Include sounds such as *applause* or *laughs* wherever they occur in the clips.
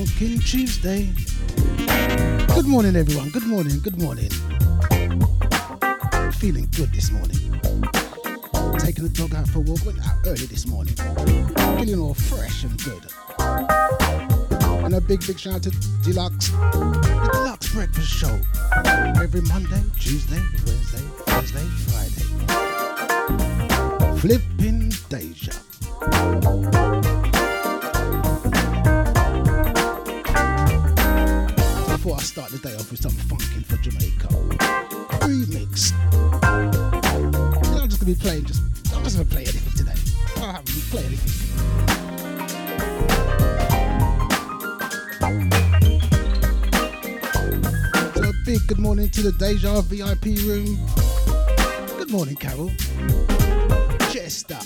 Funkin' Tuesday. Good morning, everyone. Good morning. Good morning. Feeling good this morning. Taking the dog out for a walk. Went out early this morning. Feeling all fresh and good. And a big, big shout out to Deluxe. The Deluxe Breakfast Show. Every Monday, Tuesday, Wednesday, Thursday, Friday. Flipping Deja. Before I start the day off with some funkin' for Jamaica. Remix. I'm just gonna be playing just I'm just gonna play anything today. I don't have to play anything. So a big good morning to the Deja VIP room. Good morning, Carol. Chester.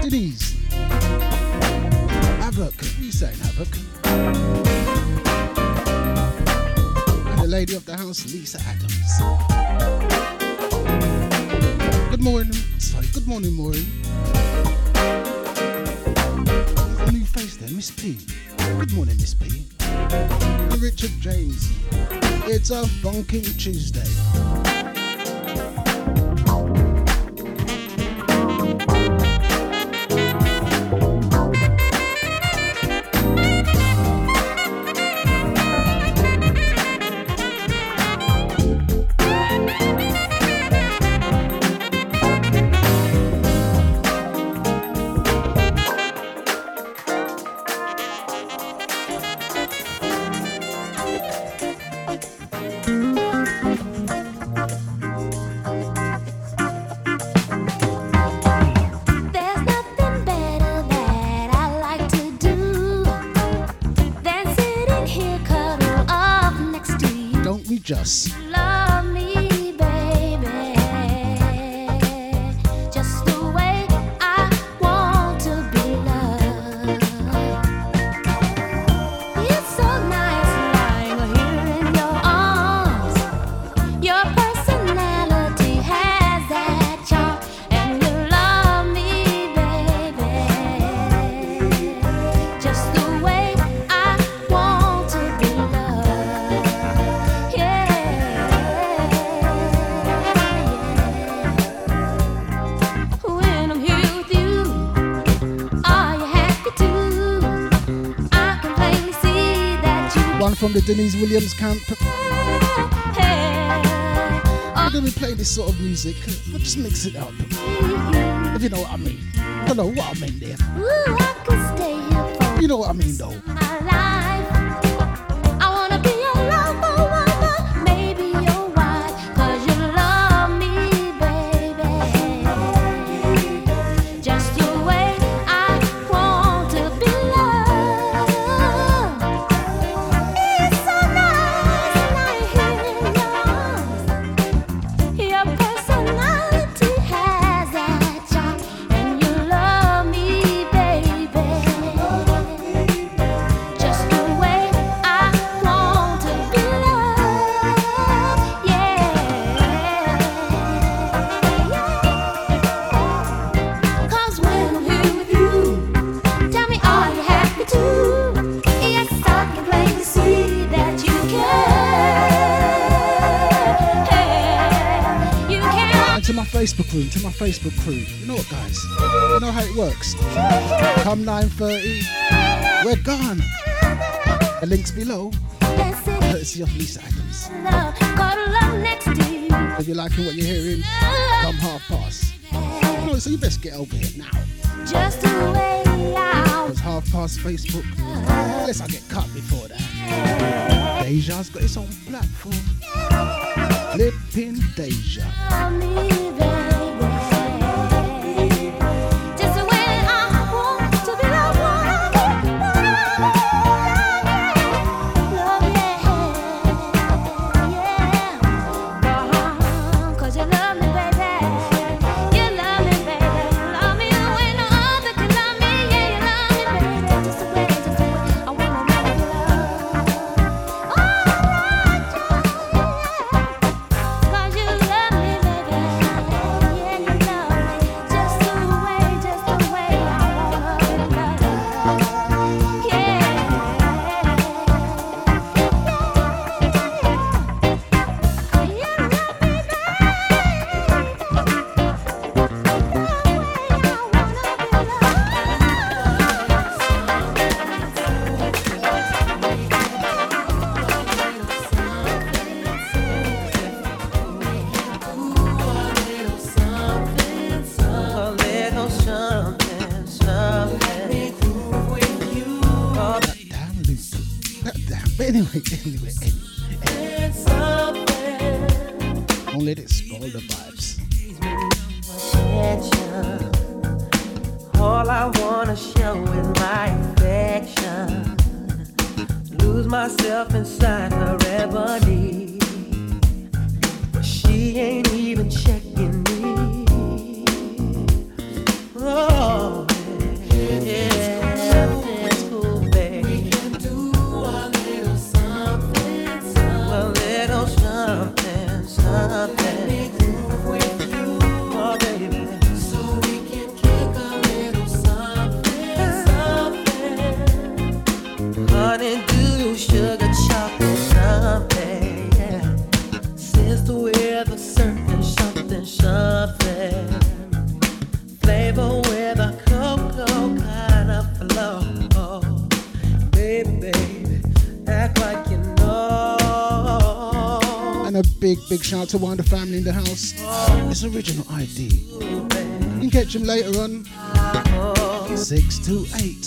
Denise. Havoc. What are you saying, Havoc? Lady of the house, Lisa Adams. Good morning. Sorry, good morning, Maureen. A new face there, Miss P. Good morning, Miss P. Richard James. It's a funking Tuesday. The Deniece Williams camp. We're gonna be playing this sort of music. We'll just mix it up. If you know what I mean. I don't know what I mean there. Ooh, I could stay here for You know what I mean though. Facebook room, to my Facebook crew. You know what guys? You know how it works. Come 9.30, we're gone. The links below. Courtesy of Lisa Adams. Love, cuddle up next to you. If you're liking what you're hearing, come half past. No, so you best get over here now. Just the way I Because half past Facebook, unless I get cut before that. Deja's got its own platform. Flipping Deja. Shout out to Wonder Family in the house. It's original ID. You can catch him later on. 628.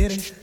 did it.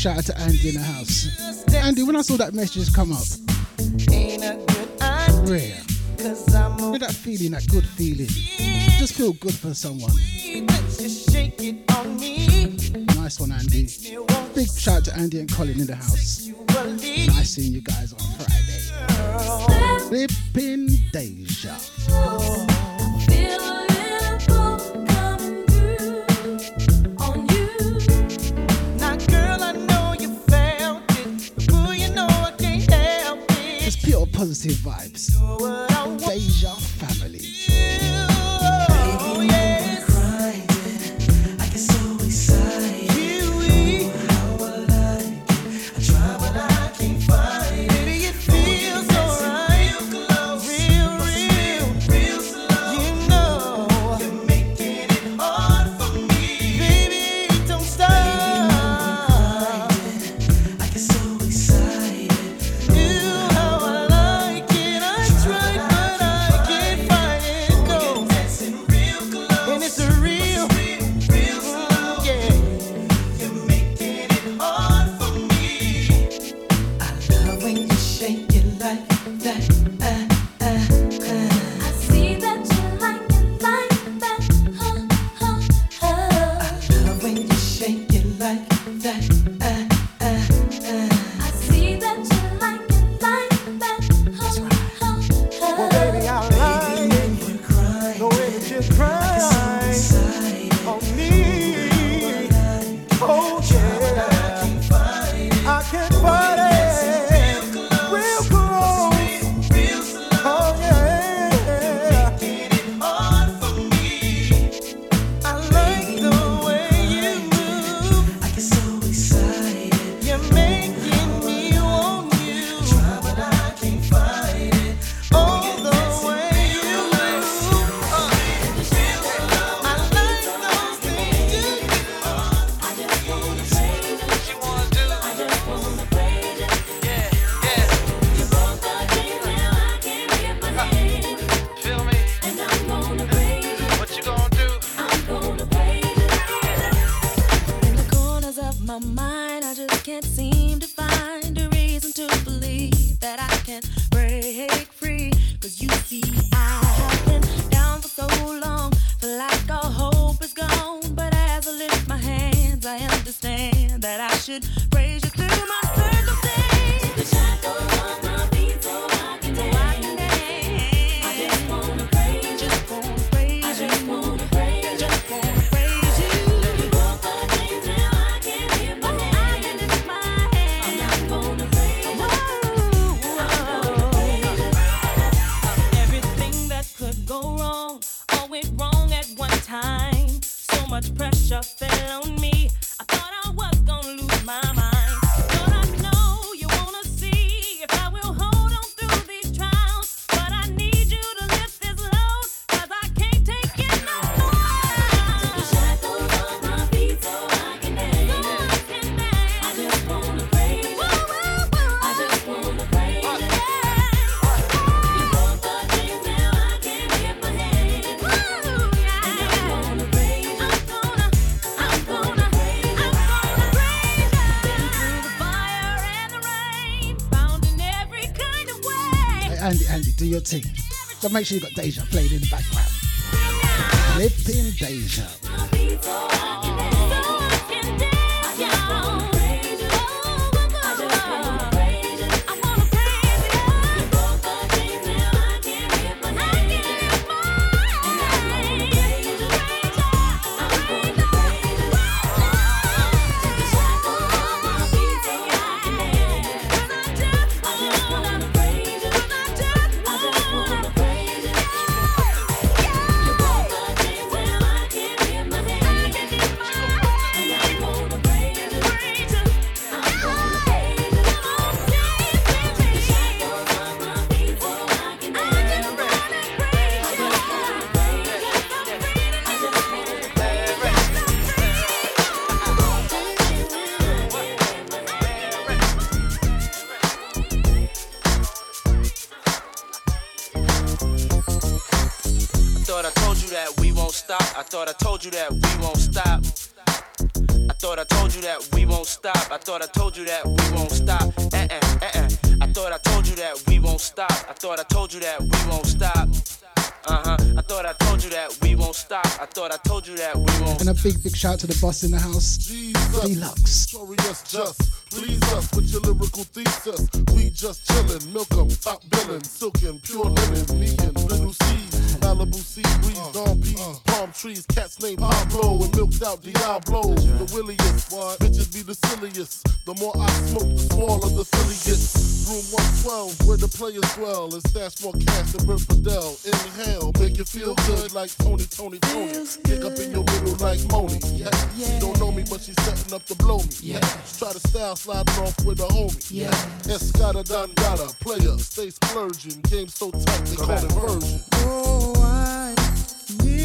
shout out to Andy in the house. Andy, when I saw that message come up, rare. With that feeling, that good feeling, just feel good for someone. Nice one, Andy. Big shout out to Andy and Colin in the house. your team. So make sure you got Deja played in the background. Flipping Deja. told you that we won't stop. I thought I told you that we won't stop. I thought I told you that we won't stop. Uh uh uh uh. I thought I told you that we won't stop. I thought I told you that we won't stop. Uh-huh. I thought I told you that we won't stop. I thought I told you that we won't. And a big, big shout to the boss in the house, Jesus. Deluxe. Sorry, us just please us with your lyrical thesis. We just chillin', milk 'em, top billin', silkin', pure linen. Trees, cats named Pablo and milked out Diablo. The williest, bitches be the silliest. The more I smoke, the smaller the silly gets. Room 112, where the players dwell, and stash more cash than Bert Fidel. Inhale, make you feel good like Tony, Tony, Tony. Kick up in your middle like Moni. Yeah. yeah. She don't know me, but she's setting up to blow me. Yeah. Try to style sliding off with a homie. Yeah. Escada Dangada, player, stay splurging. Game so tight, they call it version. Oh, I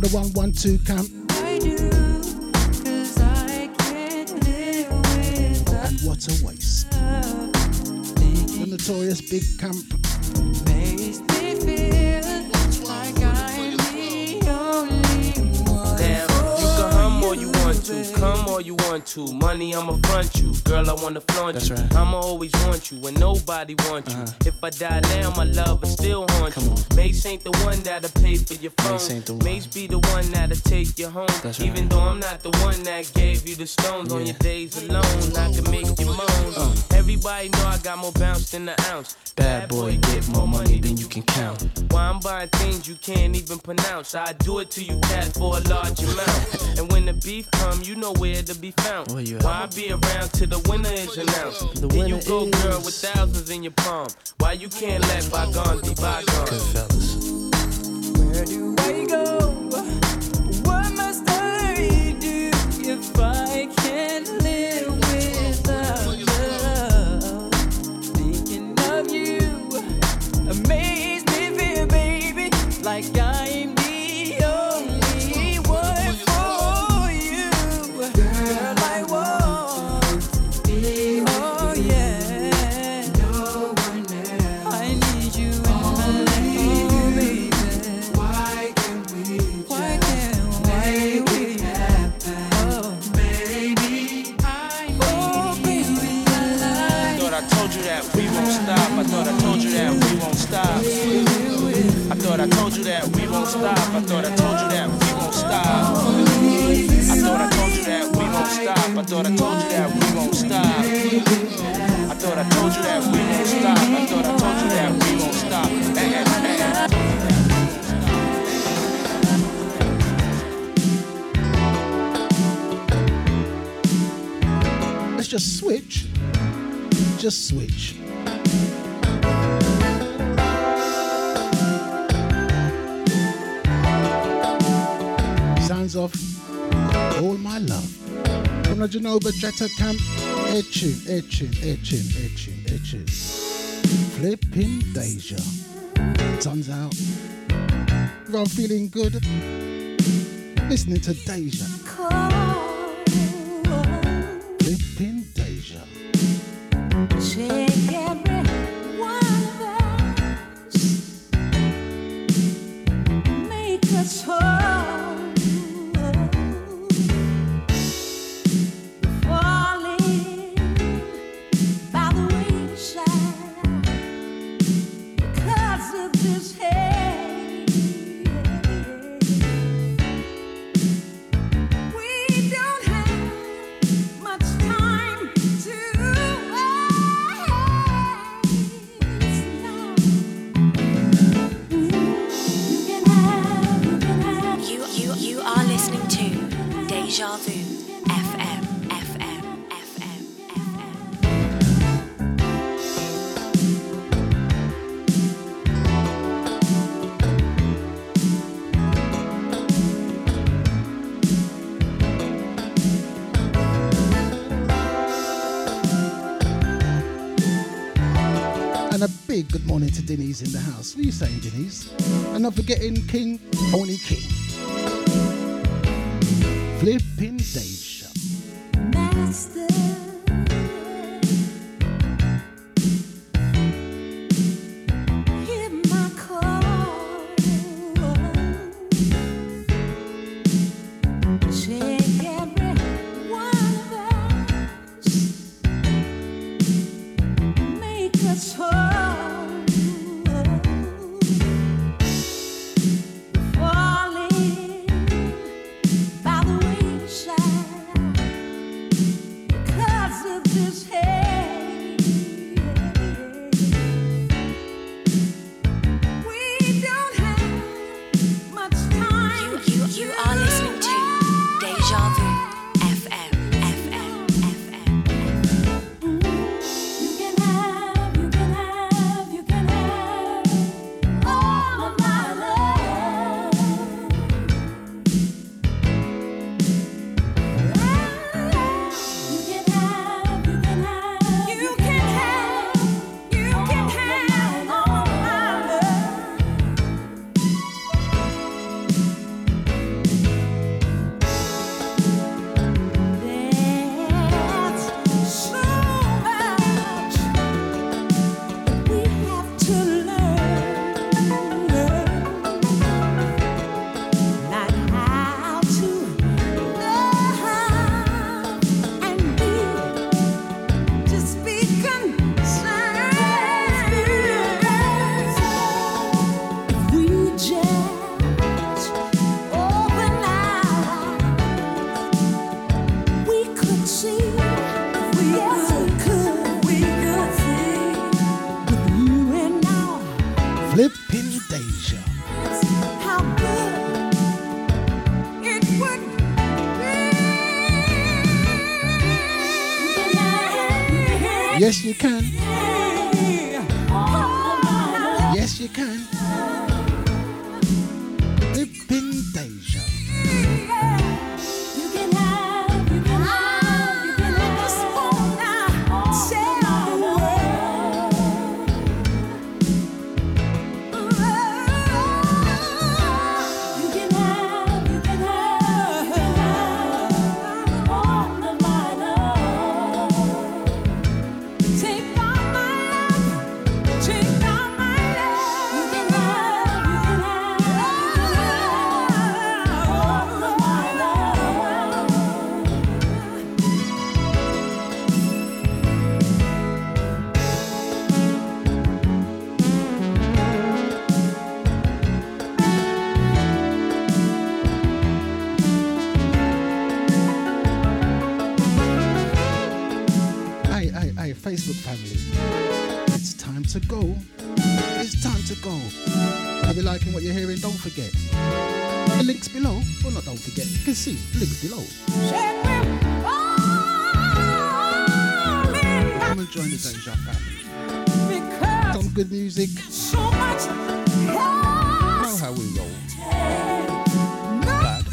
from the 112 camp. I do, 'cause I can't live And what a waste. The notorious big camp. Come all you want to. Money, I'ma front you. Girl, I wanna flaunt That's you. right. I'ma always want you when nobody wants you. If I die now, my love will still haunt Come you. on. Mase ain't the one that'll pay for your phone. Mase ain't the one. Mase be the one that'll take you home. That's Even right. though I'm not the one that gave you the stones on your days alone, I can make you moan. Uh. Everybody know I got more bounce than the ounce. Bad boy, get more money than you can count. Why I'm buying things you can't even pronounce. I do it to you, cat, for a large amount. and when the beef come, you know where to be found. Where you? Why I be around till the winner is announced? The Here you winner go, girl, with thousands in your palm. Why you can't let bygones be bygones? Good fellas. Where do I go? The Jetter Camp. Tune, air tune, air tune. Flipping Deja. Sun's out. If I'm feeling good, listening to Deja. to Denny's in the house. What are you saying, Denny's? And not forgetting King, Only King. εσύ, λίγο below. Come and join the Deja family. Some good music. So much know how we roll. Bad.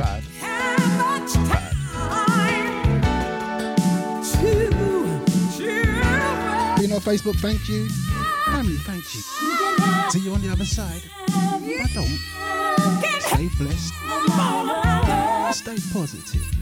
Bad. Bad. Being on Facebook, thank you. Family, thank you. See you on the other side. I don't. Stay blessed. Stay positive.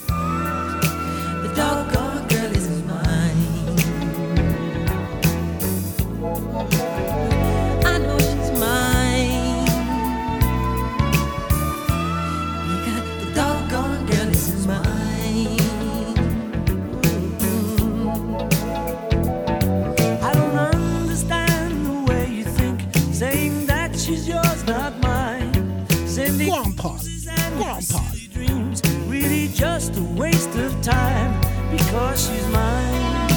time because she's mine.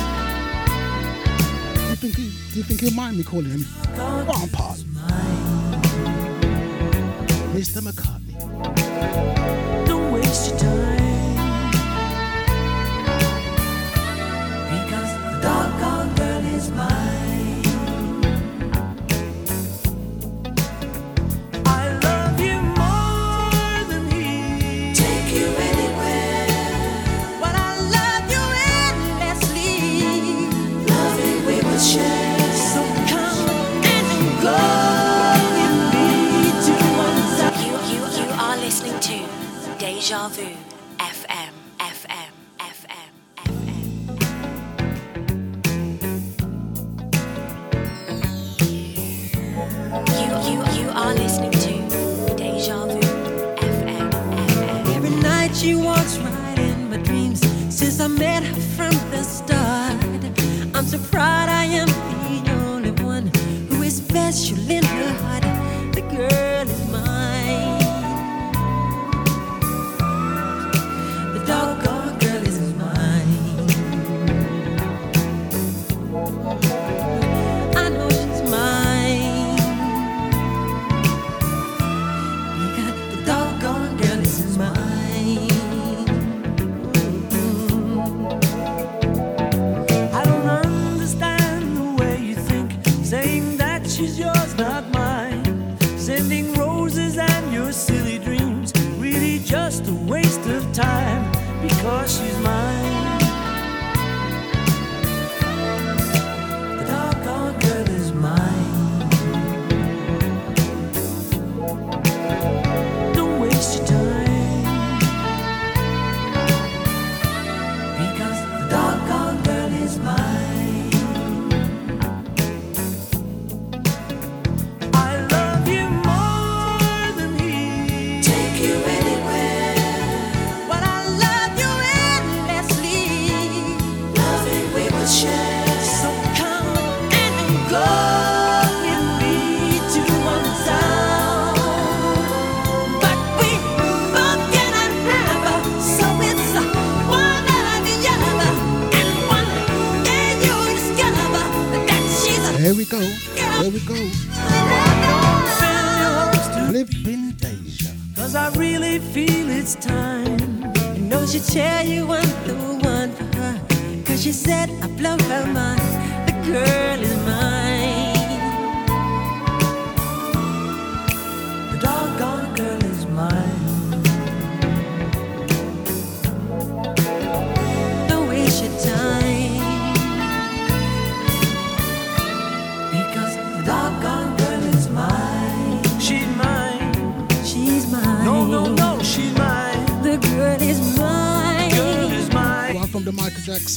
Do you think he, do you think he'll mind me calling him? Paul. Mr. McCartney.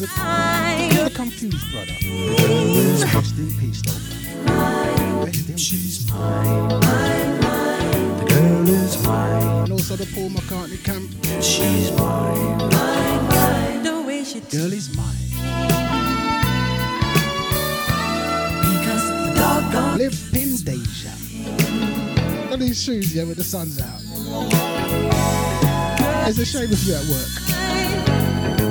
Michael Jackson. Mine. Confused, brother. Rest in peace, though. Rest in peace. The girl is mine. And also the Paul McCartney camp. She's mine. Don't waste your time. Girl is mine. Because the doggone Flipping Deja. Look at these shoes, yeah, with the sun's out. It's a shame if you're at work.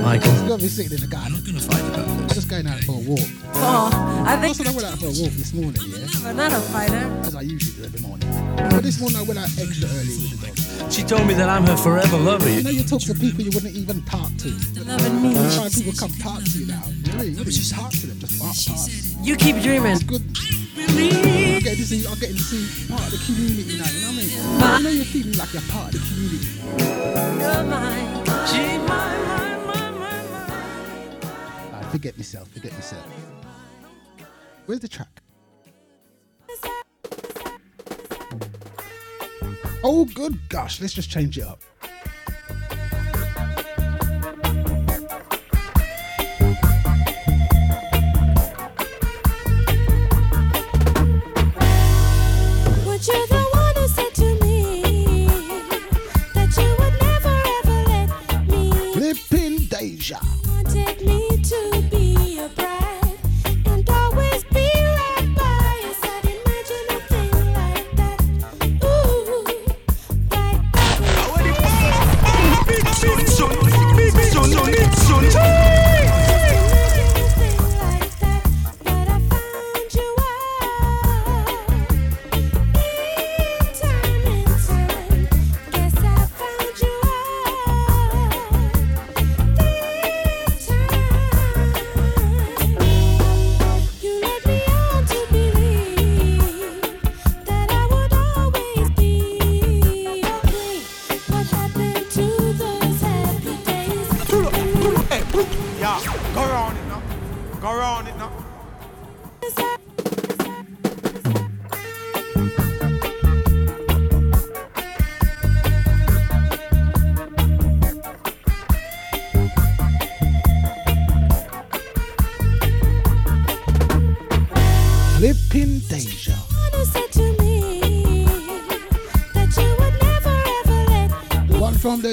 Michael, You're gonna be sitting in the garden. I'm gonna fight about I'm this. just going out for a walk. Oh, I think Also, I went out for a walk this morning, yeah, I'm not a fighter. as I usually do every morning. But this morning I went out extra early with the dog. She told me that I'm her forever lover. You know, you talk to people you wouldn't even talk to. Loving me. Sometimes people come talk to you now. You know, you wouldn't talk to them, just talk, talk. You keep dreaming. It's good. I'm getting to see, I'm getting to see part of the community now. You know what I mean? I know you're feeling like you're part of the community. You're mine. forget myself, forget myself. Where's the track? Oh, good gosh, let's just change it up.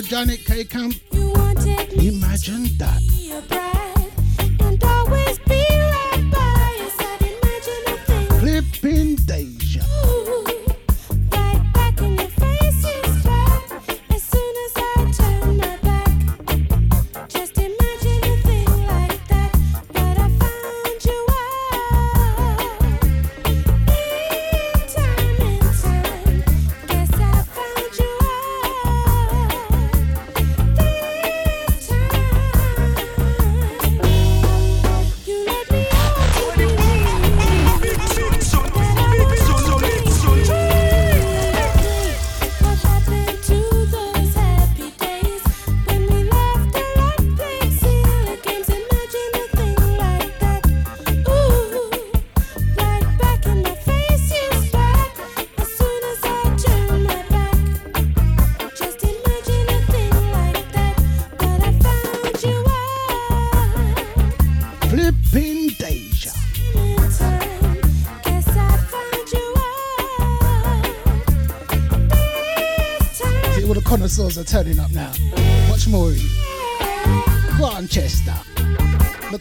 Janet Kay. Camp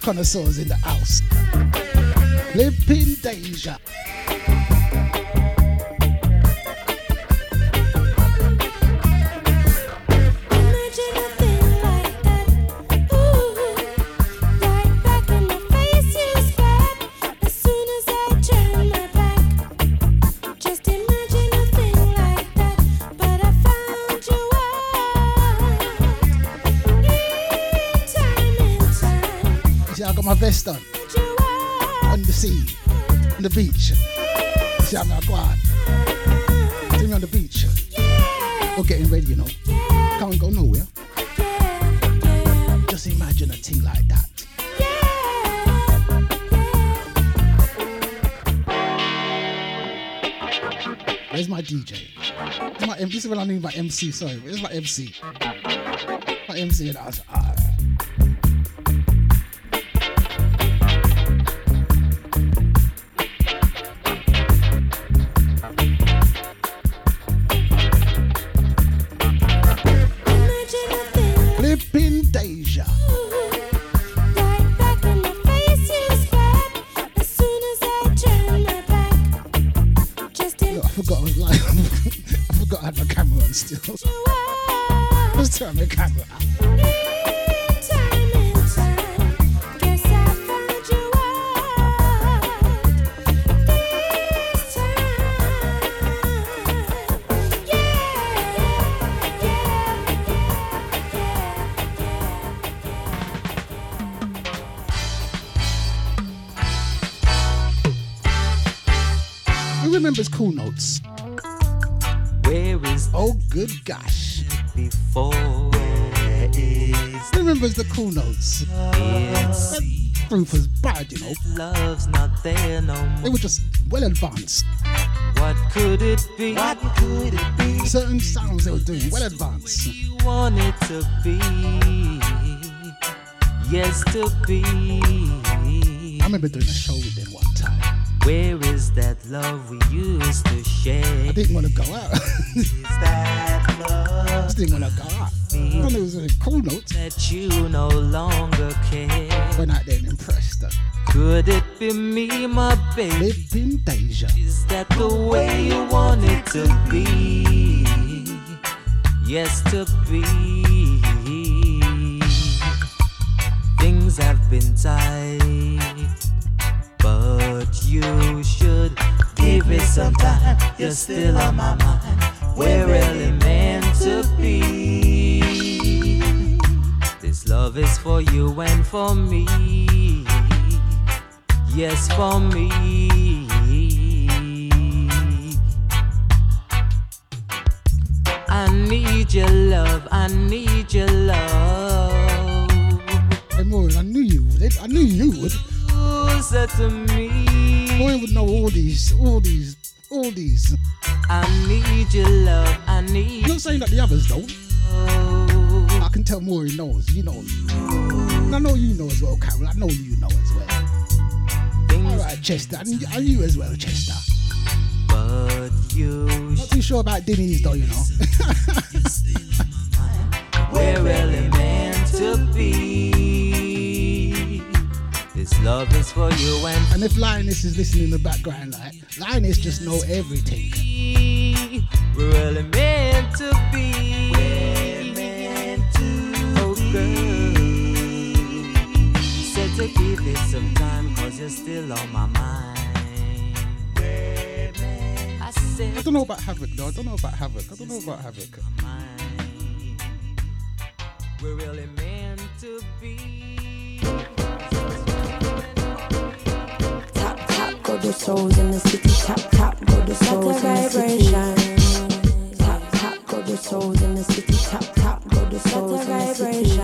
connoisseurs in the house. Living danger. beach. See, I'm not going. See me on the beach. We're getting ready, you know. Can't go nowhere. Just imagine a thing like that. Where's my DJ? This is what I mean by MC, sorry. Where's my MC? My MC, and I was like, group was bad, you know. Love's not there no They more. were just well advanced. What could it be? What could it be? Certain sounds they were doing well advanced. You want it to be. Yes, to be. I remember doing a show with them one time. Where is that love we used to share? I didn't want to go out. Is that I *laughs* just didn't want to go baby? In Deja. Is that the way you want it to be? Yes, to be. Things have been tight, but you should give it some time. You're still on my mind. We're really meant to be. This love is for you and for me. Yes, for me. I need your love. I need your love. Hey, Maureen, I knew you would. I knew you would. Closer to me. Maureen would know all these, all these, all these. I need your love. I need I'm not saying that the others don't. I can tell Maureen knows. You know. And I know you know as well, Carol. I know you know. Right, Chester. And you, and you as well, Chester. but you Not too sure about Denny's though, you know. *laughs* We're really meant to be. This love is for you and and if Lioness is listening in the background, like Lioness just know everything. We're really meant to be. We're meant to oh, girl. Said to give it some time, you're still on my mind. We're I I don't know about Havoc though. I don't know about Havoc. I don't know about Havoc. mind. We're really meant to be. Tap tap, go the souls in the city. Tap tap, go the souls in the city. Tap tap, go the souls in the city. Tap tap, go the souls in the city.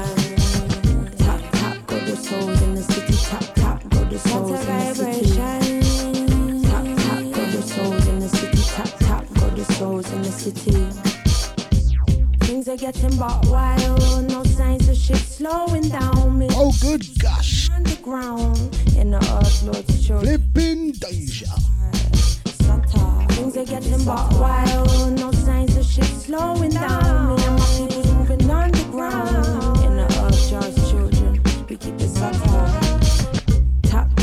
Tap tap, go the souls in the city. Tap tap, go the souls in the city. Tap tap, go the souls in the city. Tap tap, go the souls in the city. Things are getting but wild, no signs of shit slowing down. Me Oh, good gosh. underground in the earth, Lord's children. Flipping. Santa. Things are getting but wild, no signs of shit slowing down. Me and my people's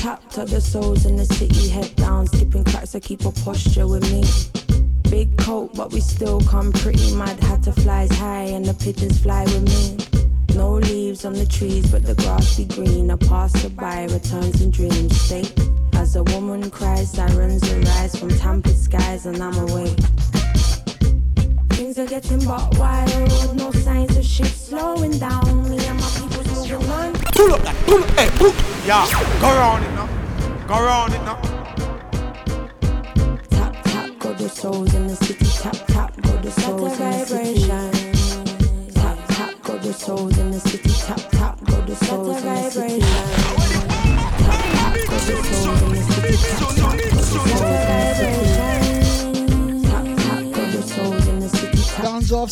Tap tap to the souls in the city, head down, skipping cracks. I keep a posture with me. Big coat, but we still come pretty mad. Had to flies high and the pigeons fly with me. No leaves on the trees, but the grass be green. A passerby returns in dreams. State as a woman cries, sirens arise from tampered skies, and I'm away. Things are getting but wild, no signs of shit slowing down. Me and my people's moving on. Pull up that, pull up, hey, pull. Yeah, go round it now. Go round it now. Tap tap, go the souls in the city. Tap tap, go the souls in the city. Tap tap, go the souls in the city. Tap tap, go the souls in the city. Tap tap, go the souls in the city. Tap tap, go the souls in the city. Tap tap, go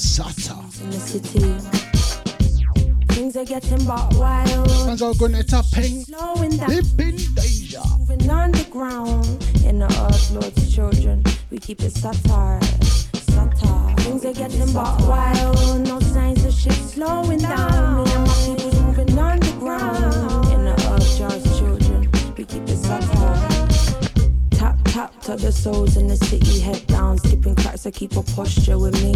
Things are getting but wild. Downs off Greentea Peng. Slowing down. Flipping Deja. Moving underground in the earth, Lord's children. We keep it satire, satire. Things are getting but wild, no signs of shit slowing down. Me and my people's moving underground in the earth, God's children. We keep it satire. Tap tap to the souls in the city, head down, skipping cracks. I keep a posture with me.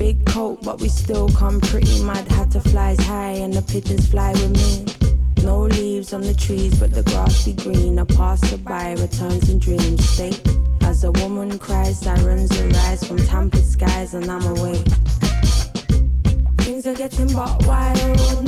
Big coat, but we still come pretty mad. Had to flies high and the pigeons fly with me. No leaves on the trees, but the grass be green. A passerby returns in dreams. State as a woman cries, sirens arise from tampered skies, and I'm awake. Things are getting but wild,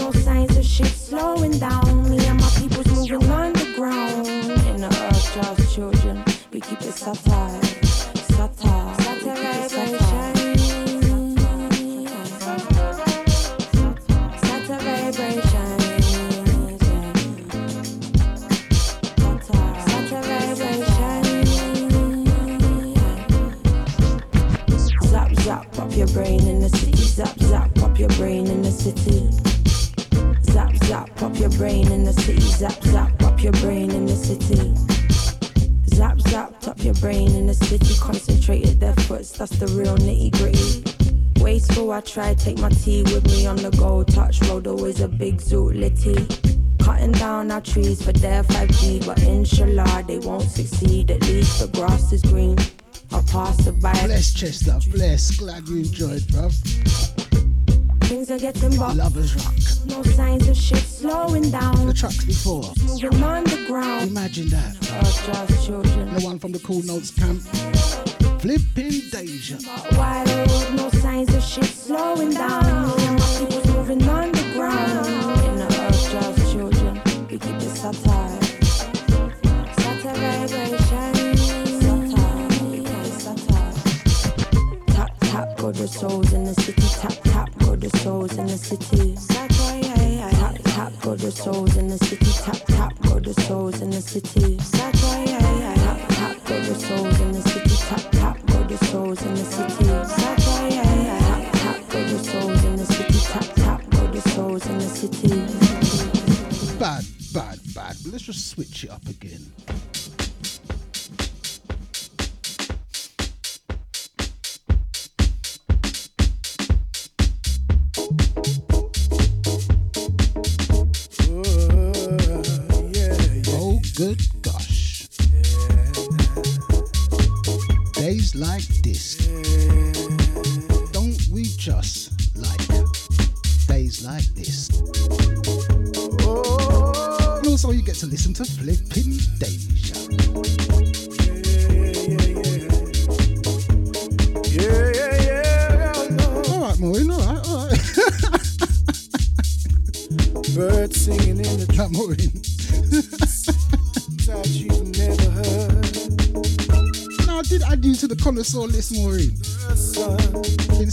trees for their 5G, but inshallah they won't succeed. At least the grass is green. I'll pass the bike. Bless Chester, bless. Glad you enjoyed, bruv. Things are getting rough. Lovers rock. No signs of shit slowing down. The trucks before. Moving underground. Imagine that. Just children. The one from the Cool Notes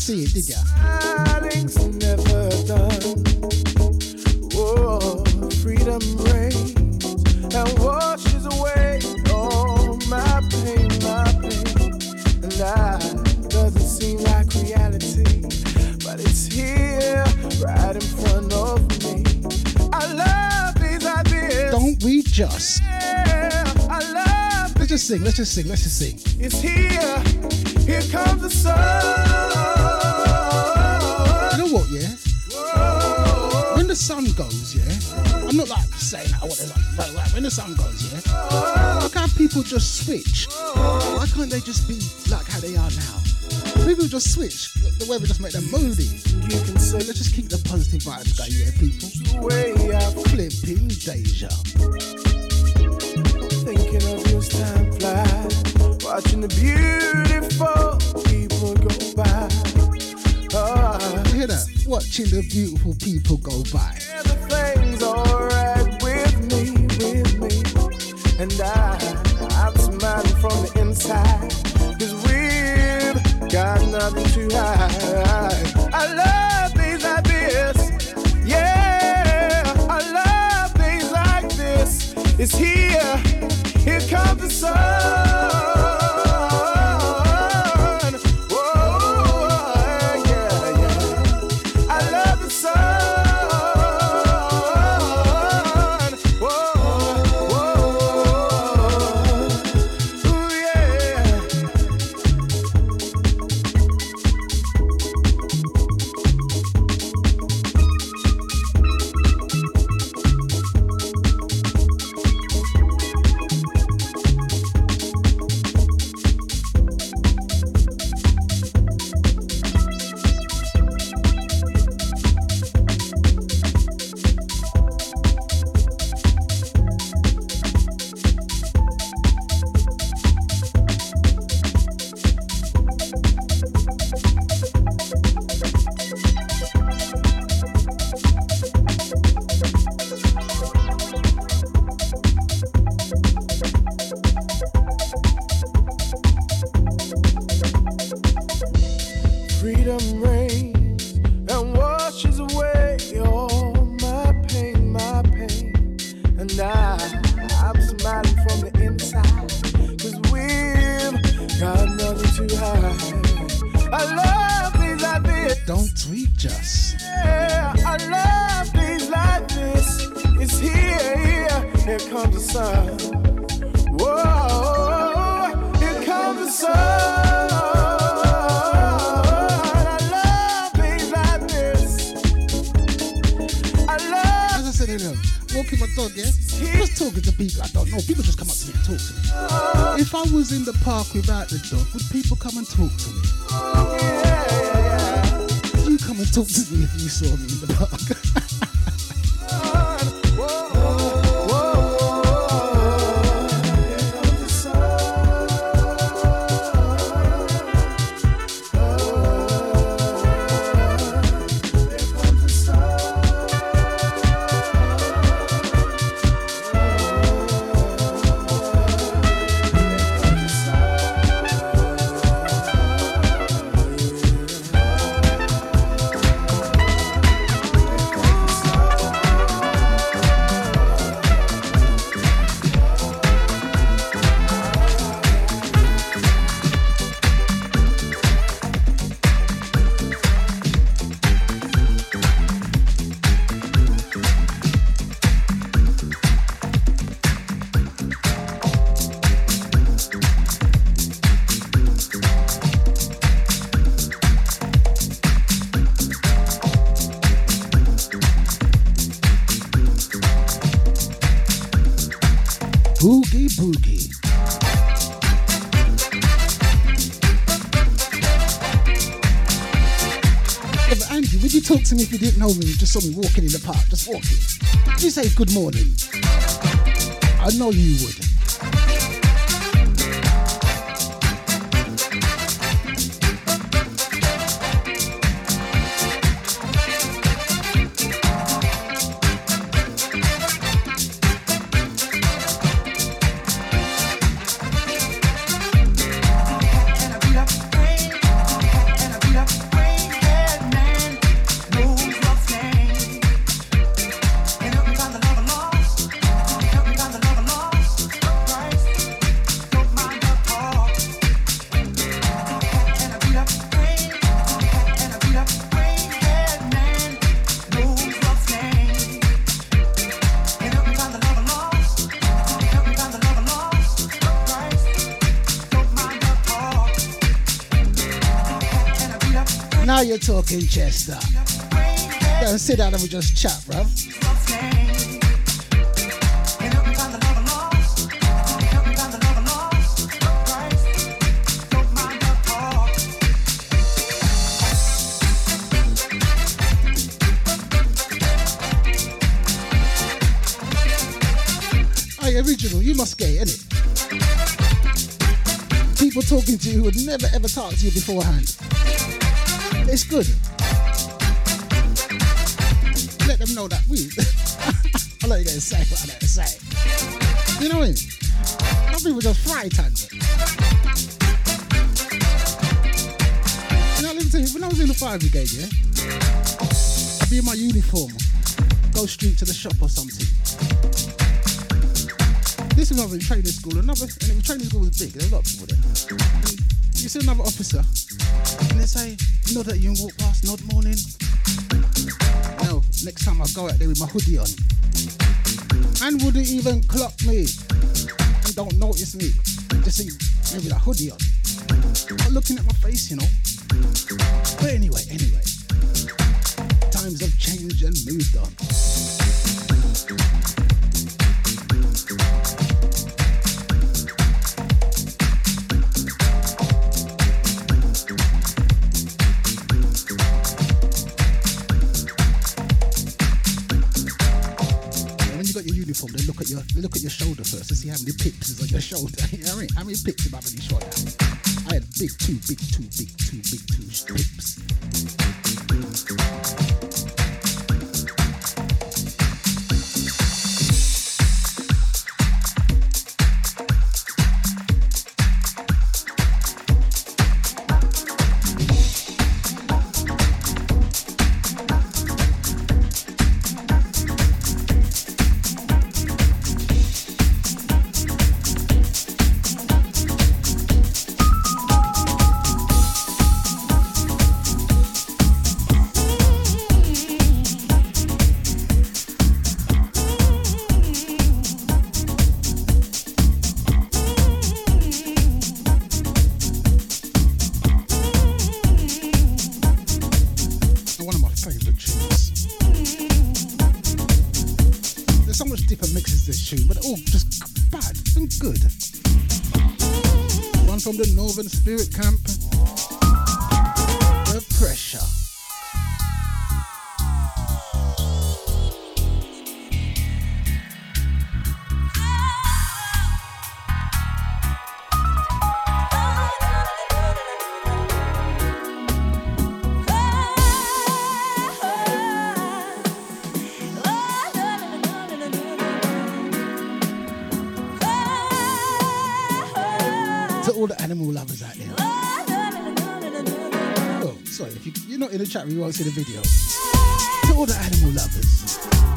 see it, did ya? never done. Whoa, freedom reigns and washes away all my pain, my pain. And that doesn't seem like reality, but it's here, right in front of me. I love these ideas. Don't we just? Yeah, I love Let's just sing, let's just sing, let's just sing. it's here. Here comes the sun. When the sun goes, yeah? Why can't people just switch. Why can't they just be like how they are now? People just switch. The weather just make them moody. You can say Let's just keep the positive vibes going, yeah, people. the way I Flipping Deja. thinking of you as time flies. Watching the beautiful people go by. Ah, You hear that? Watching the beautiful people go by. with me, with me. And I, I'm smiling from the inside. Cause we've got nothing to hide. I love these ideas. Yeah, I love things like this. It's here. Here comes the sun. In if you didn't know me you just saw me walking in the park, just walking? Would you say good morning? I know you would. Now you're Chester. Don't sit down and we just chat, bruv. Original, you must get it, innit? People talking to you who would never ever talk to you beforehand. It's good. Let them know that we. *laughs* I you're gonna say what I'm gonna say. You know what I mean? Some people just frightened. You know, let me when I was in the fire brigade, yeah, I'd be in my uniform, go straight to the shop or something. This is another training school, another, and the training school was big, there was a lot of people there. You see another officer, say, nod at you walk past, nod morning. No, next time I go out there with my hoodie on. And wouldn't even clock me. And don't notice me. Just see maybe that hoodie on. Not looking at my face, you know. Spirit Camp. animal lovers out there. Oh, sorry, if you, you're not in the chat room, you won't see the video. To all the animal lovers.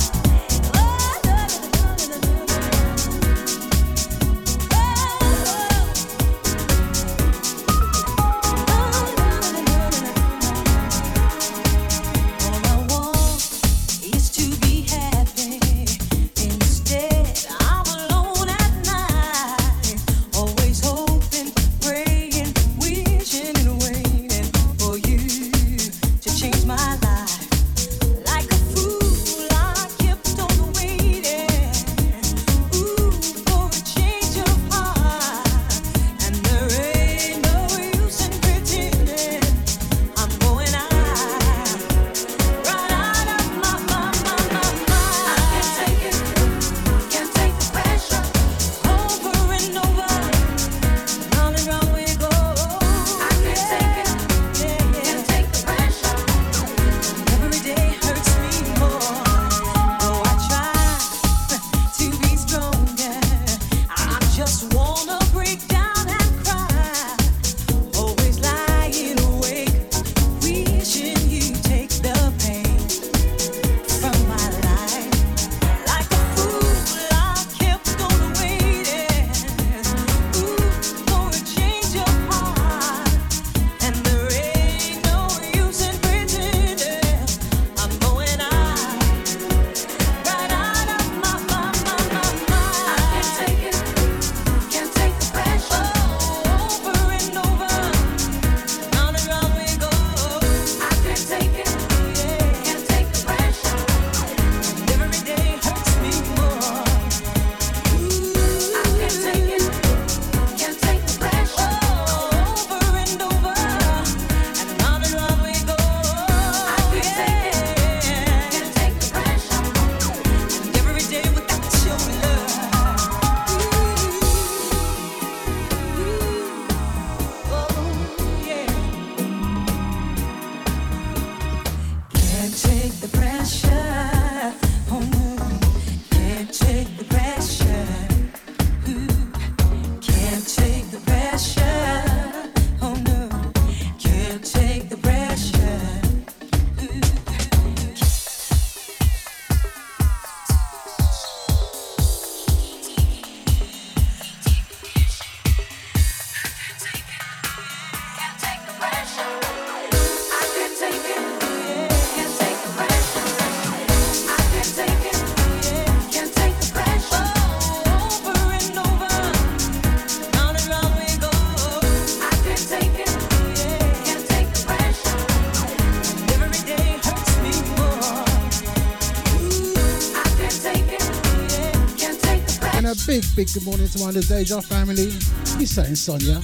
big good morning to my Deja family. You saying Sonia?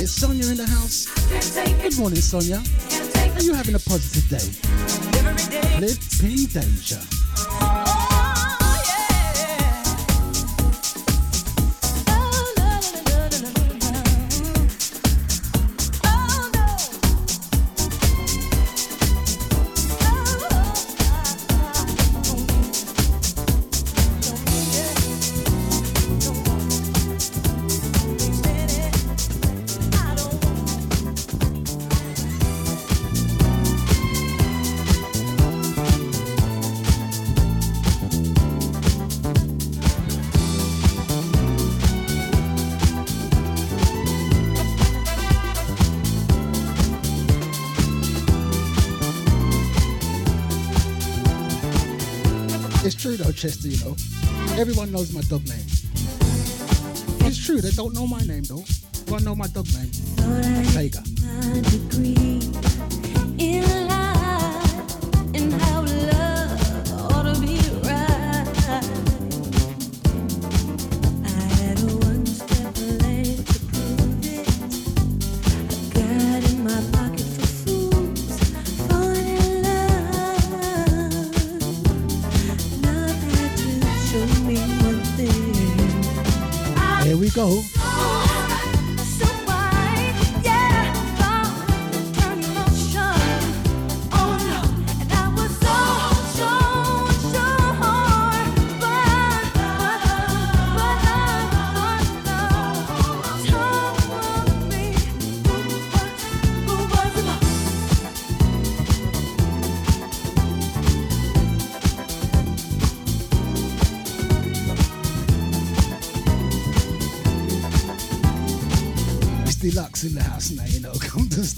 It's Sonia in the house. Good morning, Sonia. Are you having a positive day? Live in danger. Chester, you know. Everyone knows my dog name. It's true, they don't know my name though. Everyone know my dog name. Sega.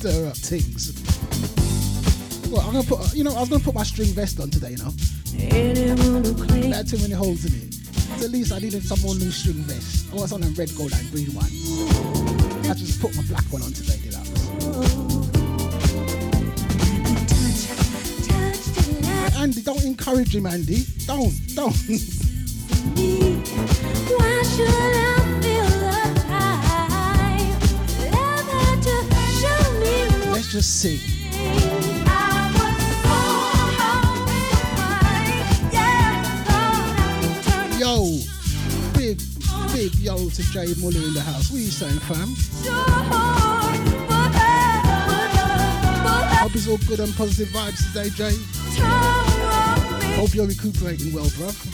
Stir up things. Well, I'm gonna put, you know, I was gonna put my string vest on today, you know. It had too many holes in it. So at least I needed some more new string vest. I want some of red, gold, and green ones. I just put my black one on today, deluxe. Andy, don't encourage him, Andy. Don't, don't. *laughs* Sing. Yo, big, big yo to Jay Muller in the house. What are you saying, fam? Hope it's all good and positive vibes today, Jay. Hope you're recuperating well, bruv.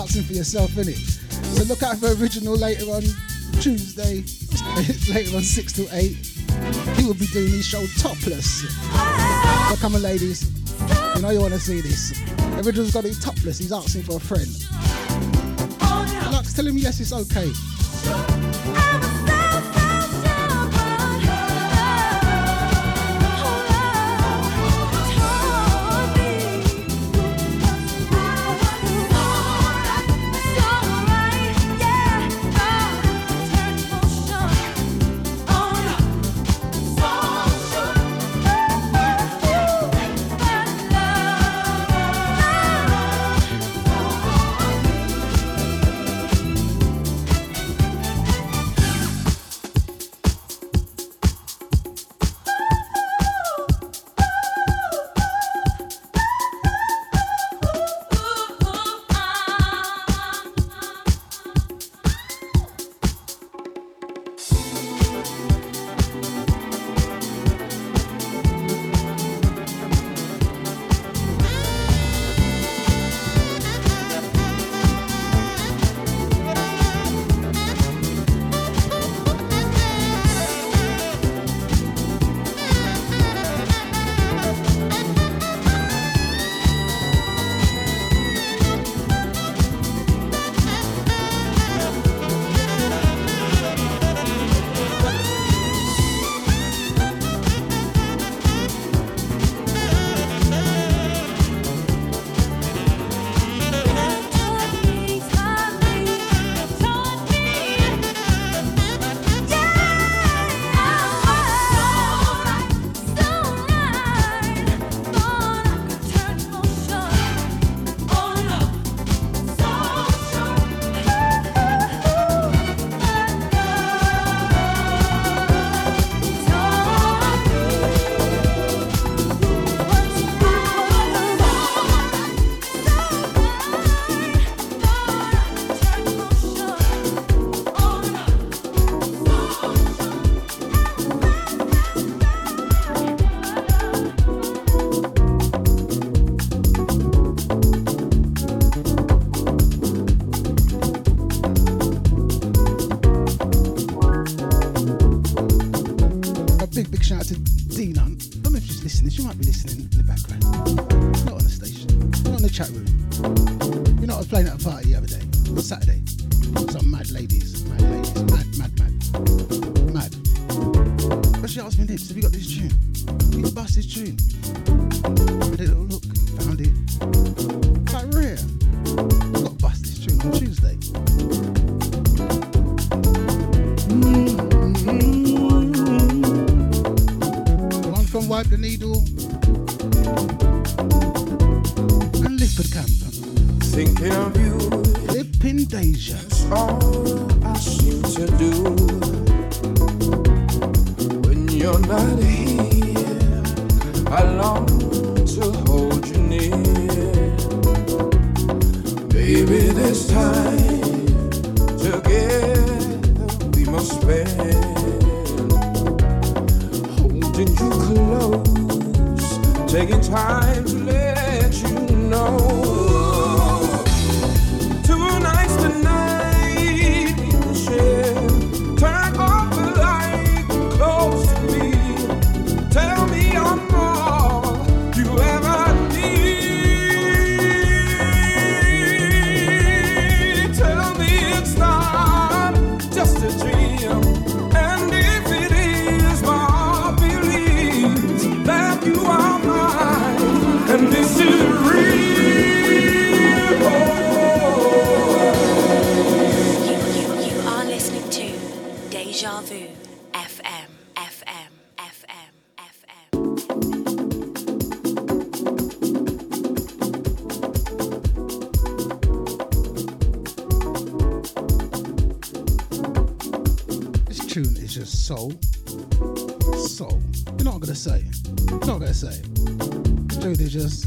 Asking for yourself, innit? So look out for original later on Tuesday, *laughs* later on 6 to 8. He will be doing his show topless. So come on, ladies. You know you want to see this. Original's got to be topless. He's asking for a friend. Lux, tell him yes, it's okay. So, so, you're not gonna say? you're not gonna say? Jody just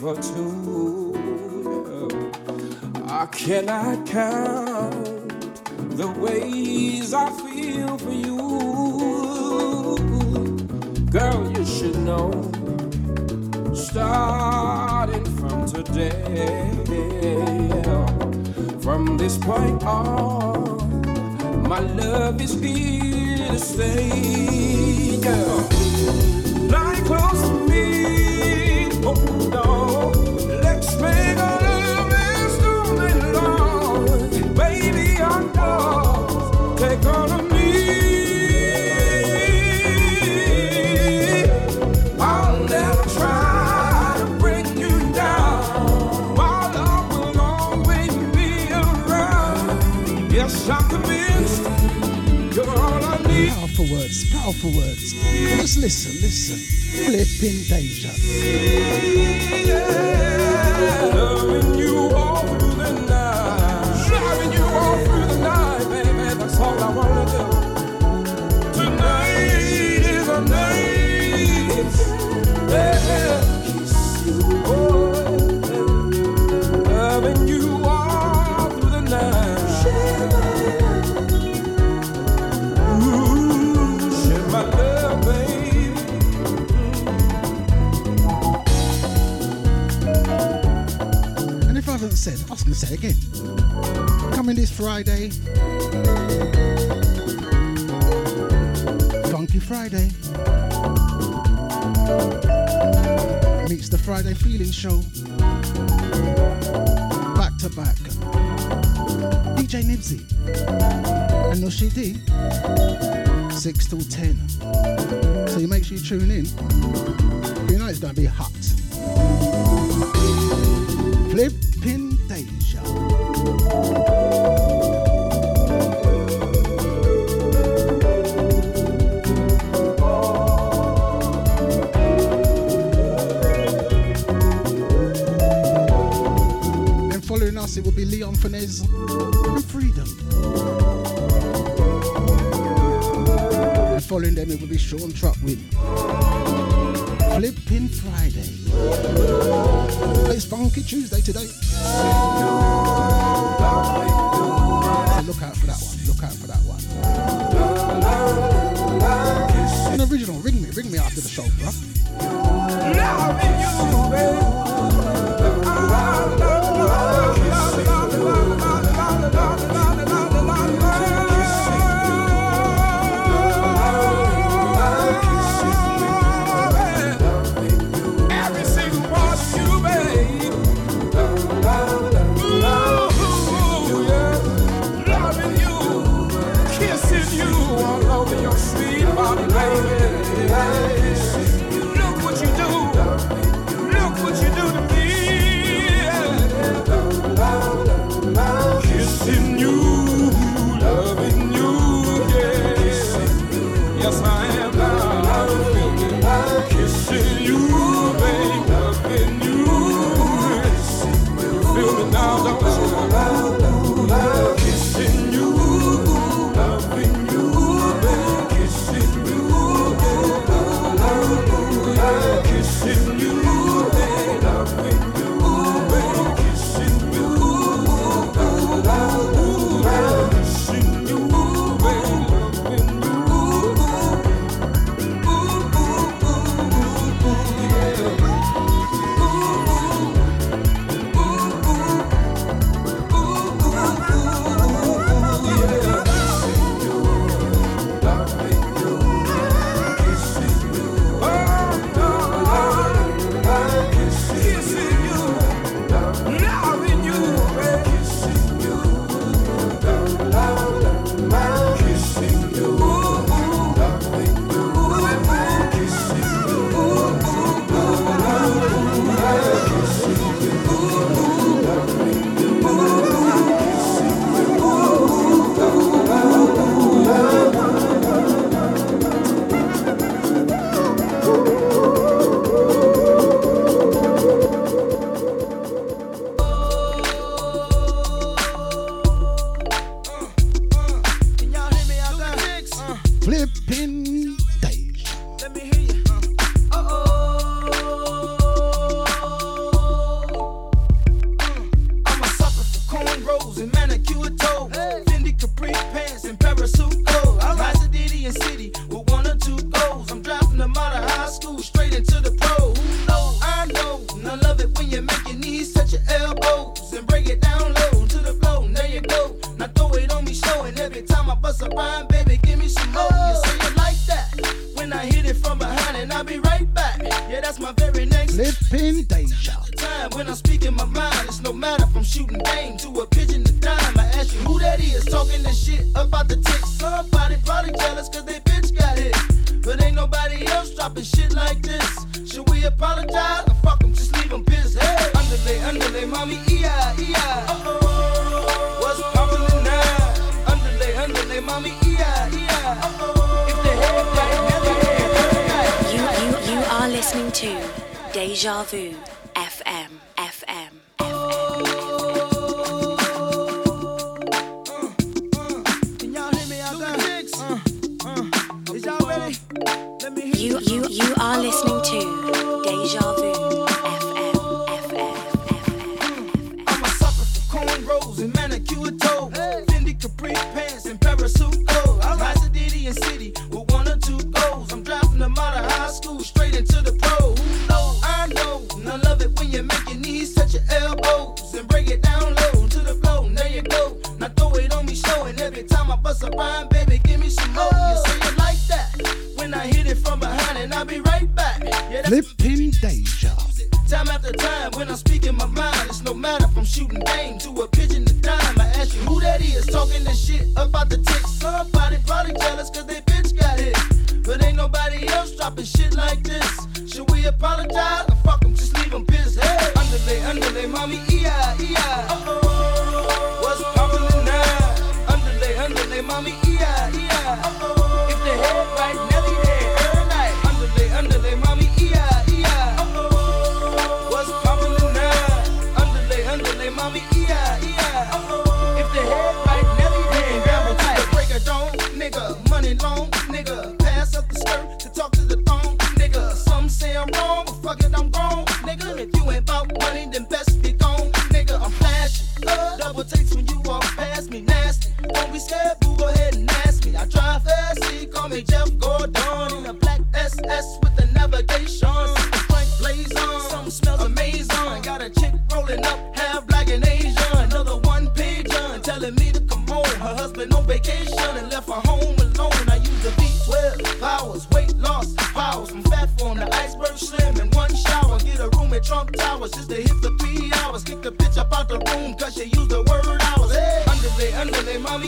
for two. I cannot count. powerful words. Just listen, listen. Flipping danger. Yeah, said. I was going to say it again. Coming this Friday. Funky Friday. Meets the Friday Feeling Show. Back to back. DJ Nibbsy. And Nushi D. 6 till 10. So you make sure you tune in. You know it's going to be hot. Sean Trout.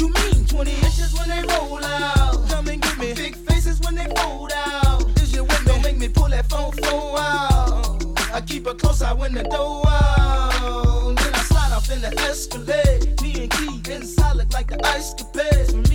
you mean? 20 inches when they roll out. Come and give me. Big faces when they fold out. Is you with me? Don't make me pull that phone phone out. I keep a close eye when the door out. Then I slide off in the Escalade. Me and Key inside look like the ice capades.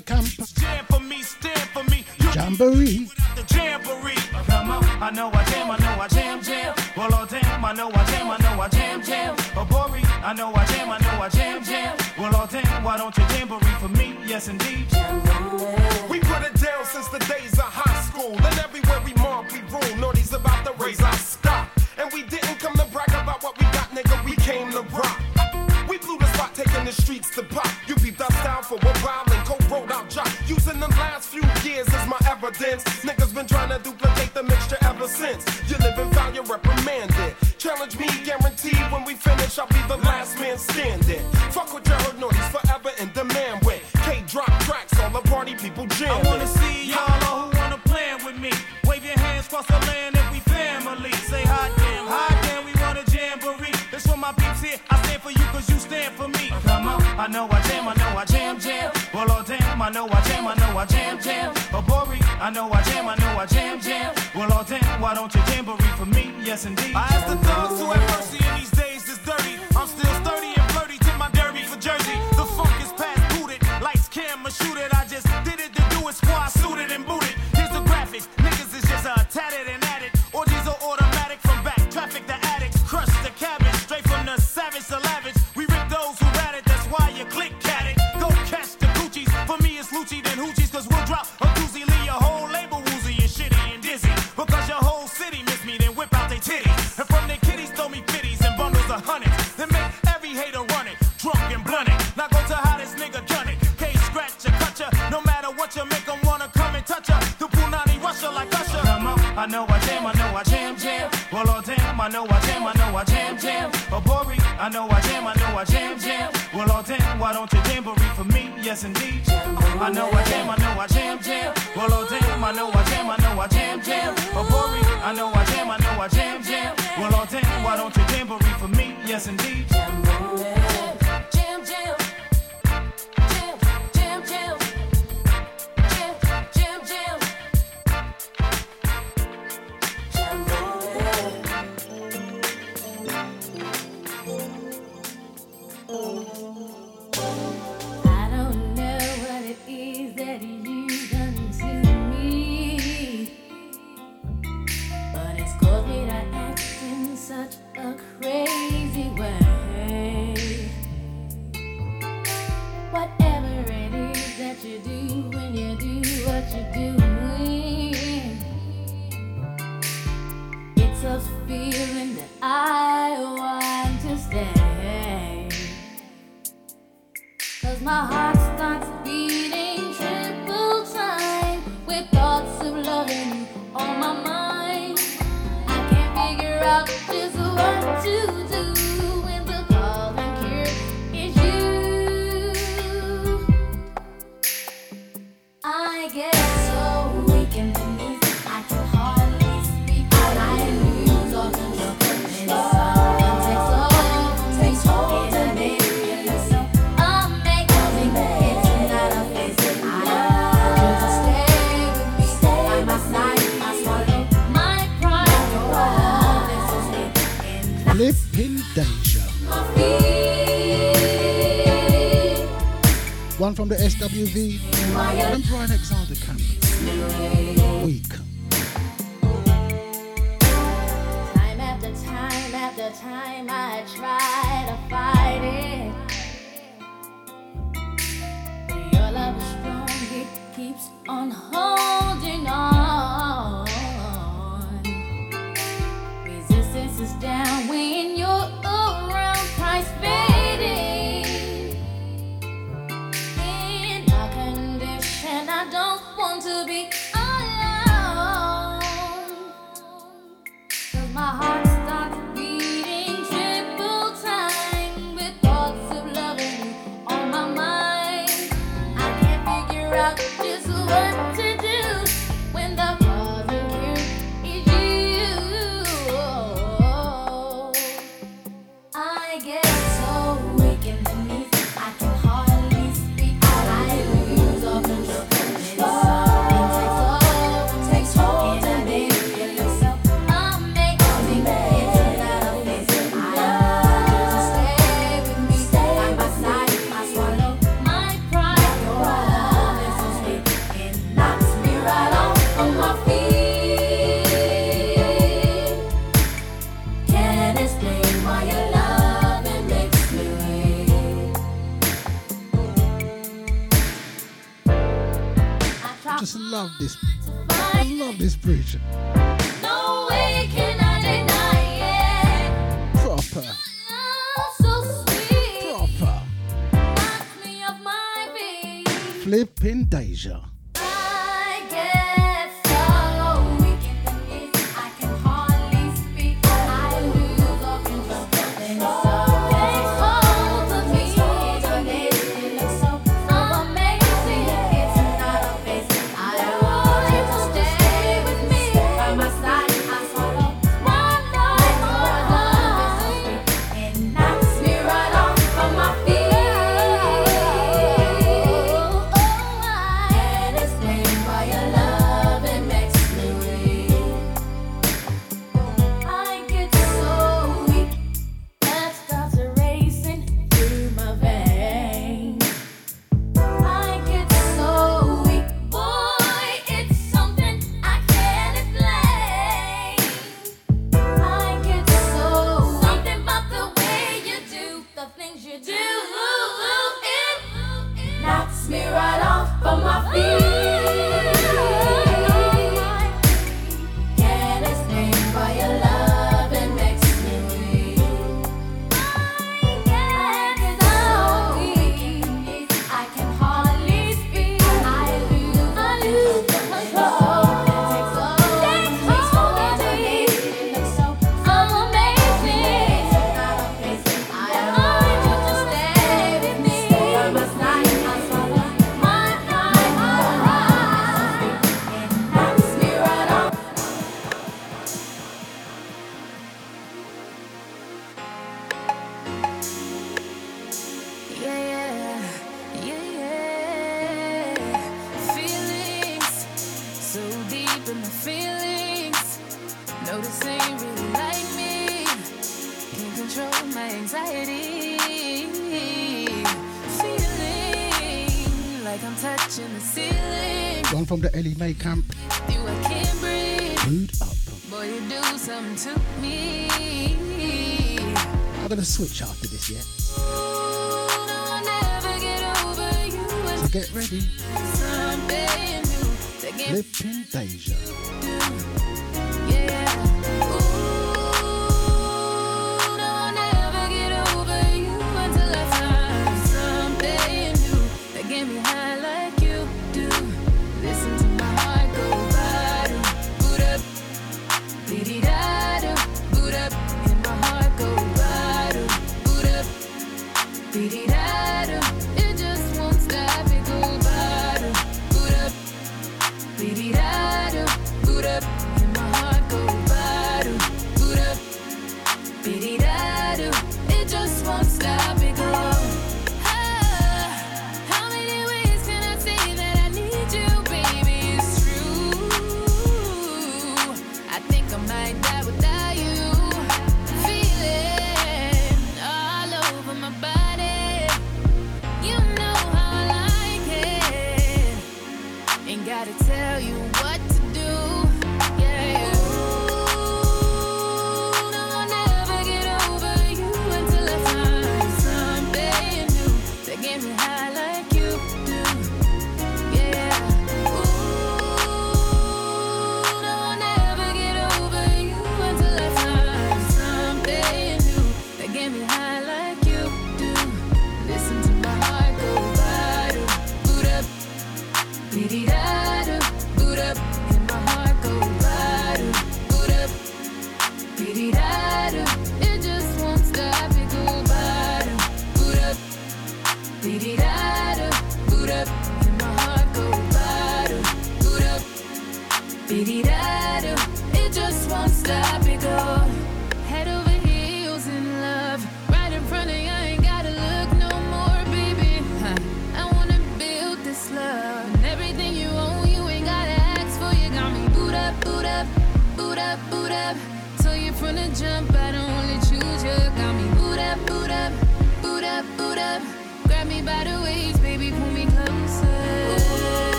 camp. We'll drop a doozy. Leave your whole label woozy and shitty and dizzy. Because your whole city miss me. Then whip out they titties. And from their kitties, throw me fitties and bundles of hundreds. Then make every hater run it. Drunk and blunt it. Now go to how this nigga done it. Cage scratch ya, cut ya. No matter what you make 'em wanna come and touch ya. The Punani Russia like Usher. I know I jam, I know I jam, jam. Well, oh damn, I know I jam, I know I jam, jam. Oh, Bori, I know I jam, I know I jam, jam. Well, oh damn, why don't you jamboree for me? Yes, indeed. I know I jam, I know I jam, jam. Well, oh damn, I know I jam, I know I jam, jam. Oh, Bori, I know I jam, I know I jam, jam. Well, oh damn, why don't you jamboree for me? Yes, indeed. Jam, jam. Jam, jam, jam. Jam, crazy way. Whatever it is that you do when you do what you're doing, it's a feeling that I want to stay. Cause my heart starts beating to from the SWV and Brian Alexander Campus. Week. Time after time after time, I try to fight it. Your love is strong, it keeps on holding on. I Just love this. I love this preacher. no way can I deny it. Proper. So. Proper. Knocks me off my feet. Flipping Deja. May Camp. Mood up. Boy, you do something to me. I'm gonna switch after this, yeah. Ooh, no, get so get ready. Flipping Deja.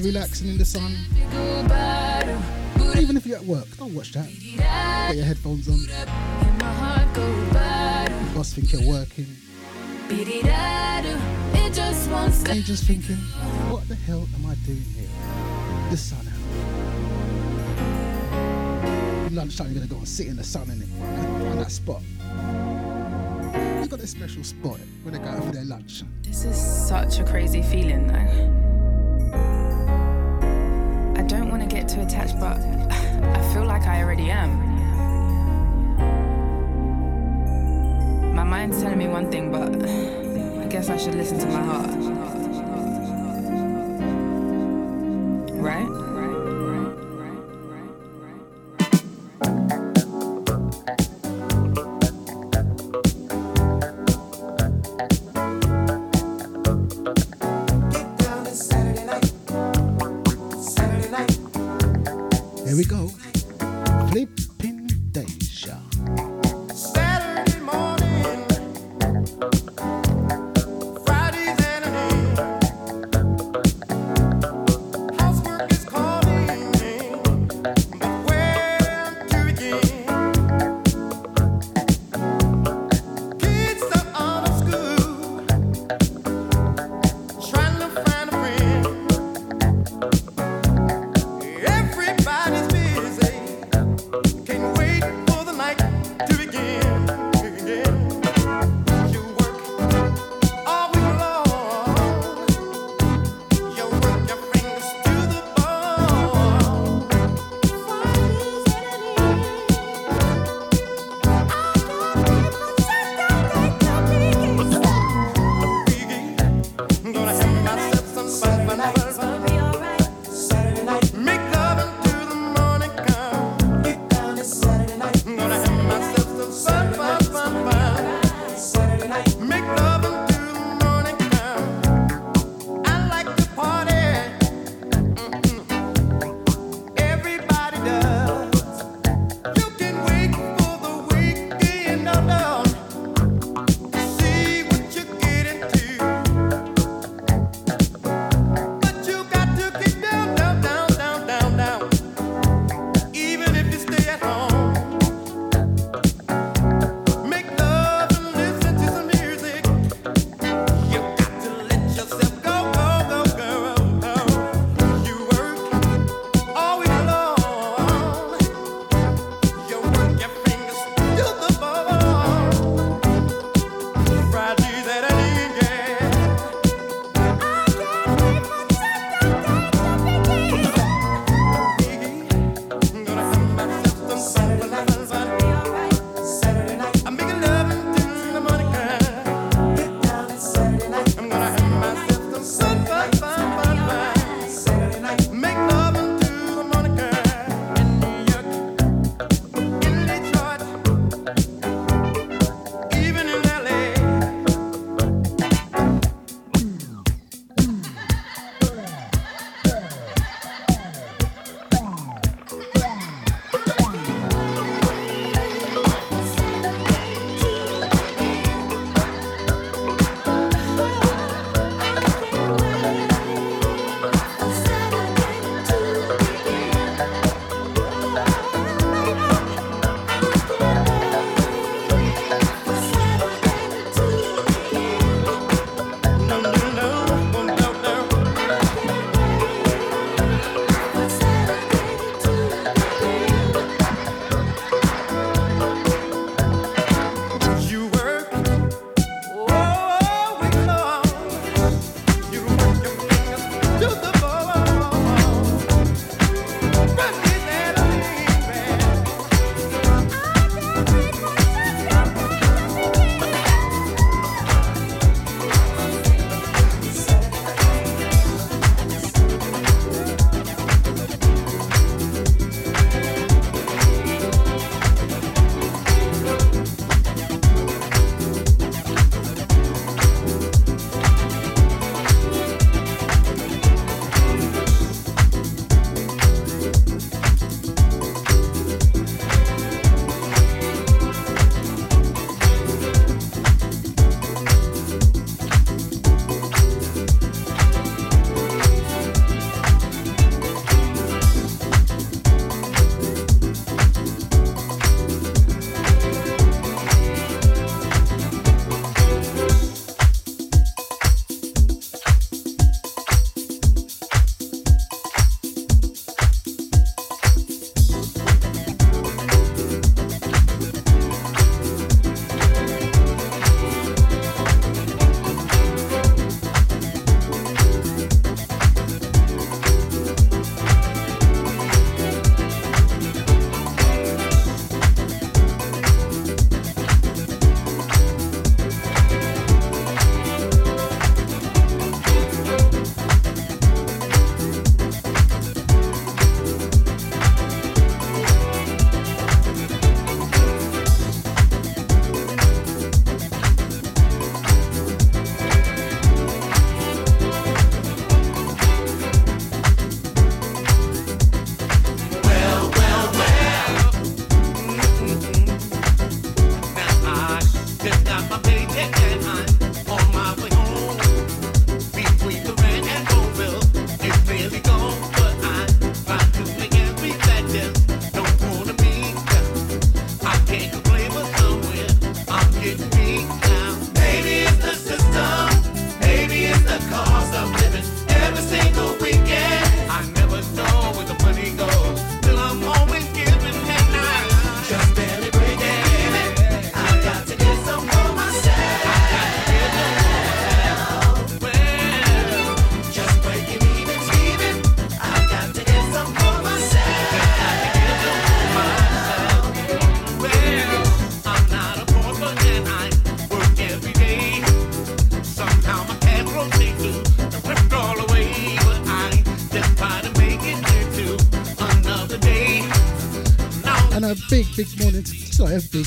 relaxing in the sun. Even if you're at work, don't watch that. Put your headphones on. Your boss think you're working. And you're just thinking, what the hell am I doing here? The sun out. Lunchtime, you're gonna go and sit in the sun in it, on that spot got a special spot where they go out for their lunch. This is such a crazy feeling, though. but *sighs* I feel like I already am. My mind's telling me one thing, but *sighs* I guess I should listen to my heart.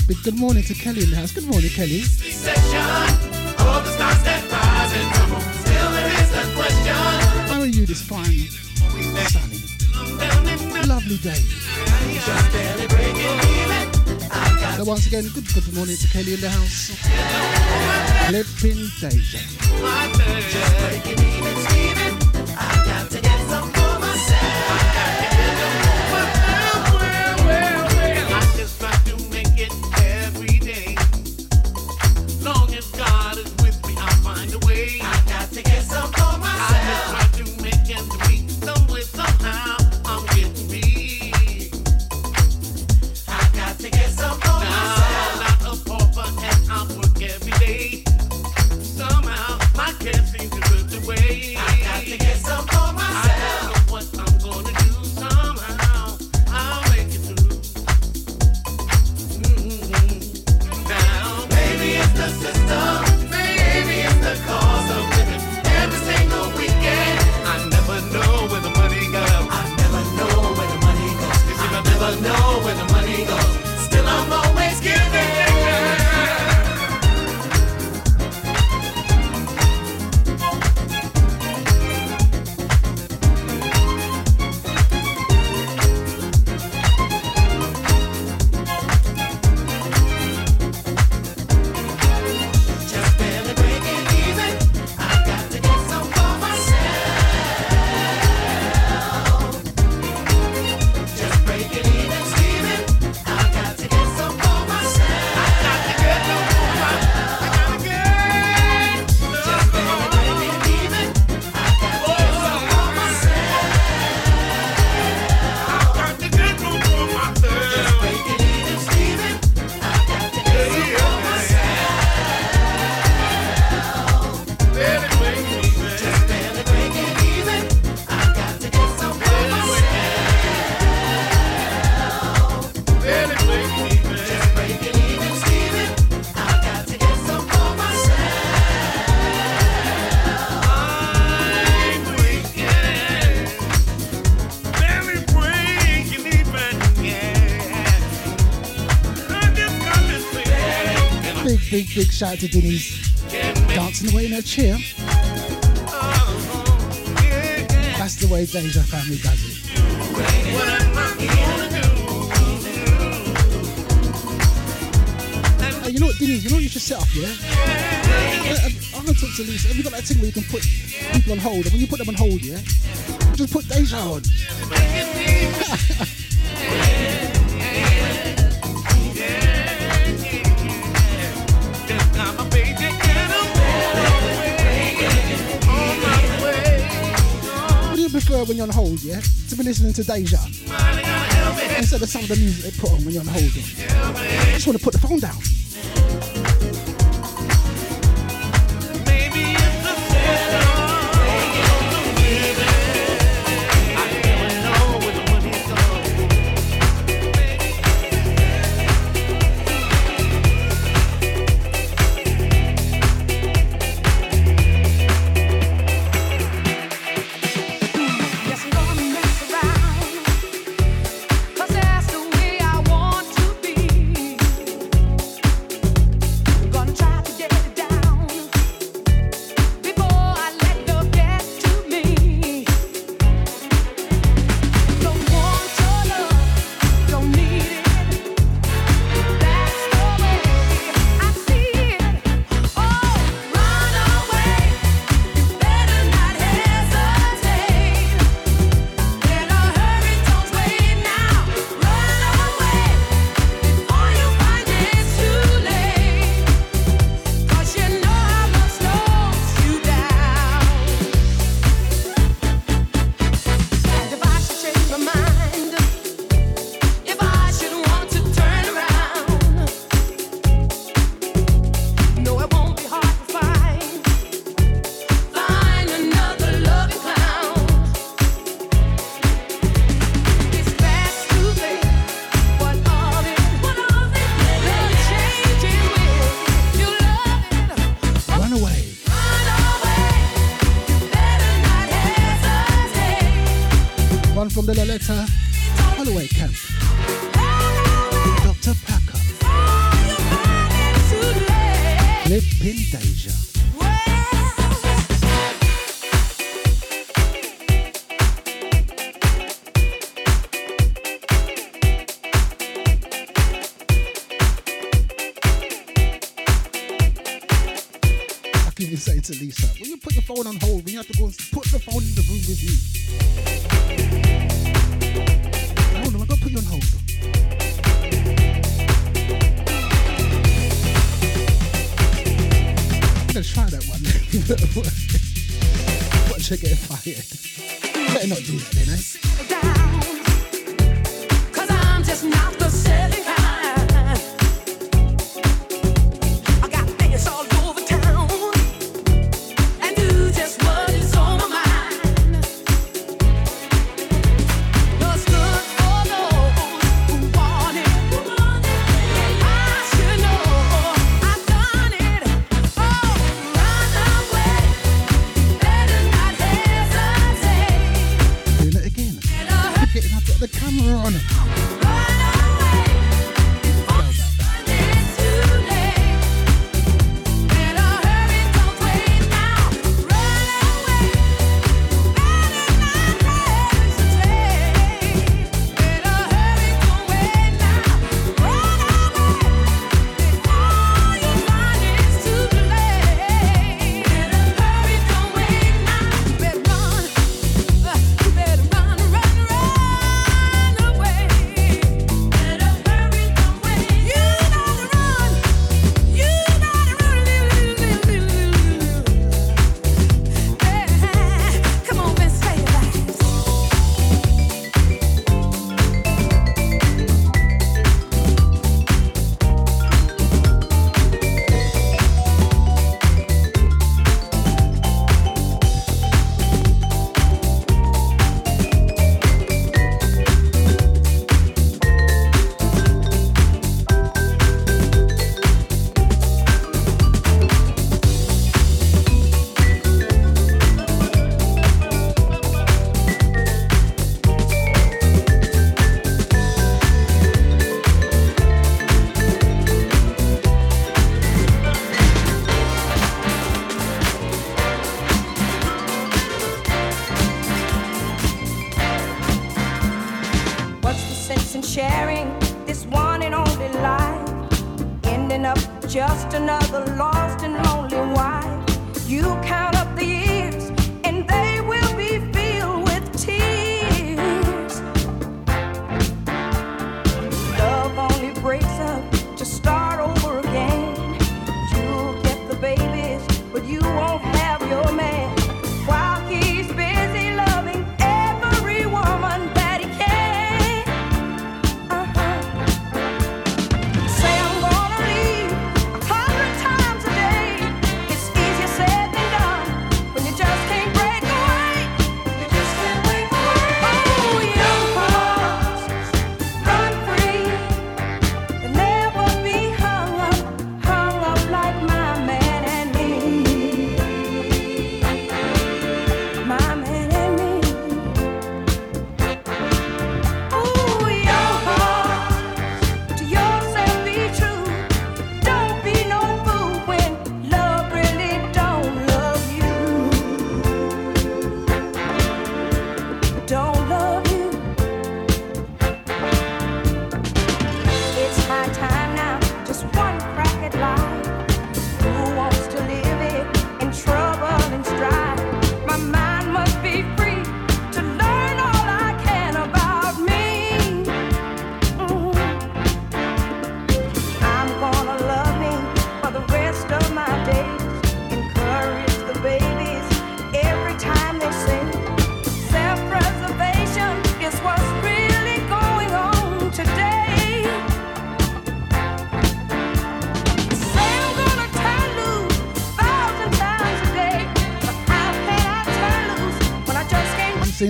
Big good morning to Kelly in the house. Good morning, Kelly. How are you this fine, sunny, lovely day? So once again, good good morning to Kelly in the house. Flipping days. Big, big shout out to Denise dancing away in her chair. That's the way Deja family does it. Hey, you know what, Denise, you know what you should set up, yeah? Uh, uh, I'm gonna talk to Lisa. Have you got that thing where you can put people on hold? And when you put them on hold, yeah? Just put Deja on. *laughs* prefer when you're on hold, yeah? To be listening to Deja. Instead of some of the music they put on when you're on hold. Yeah. I just want to put the phone down.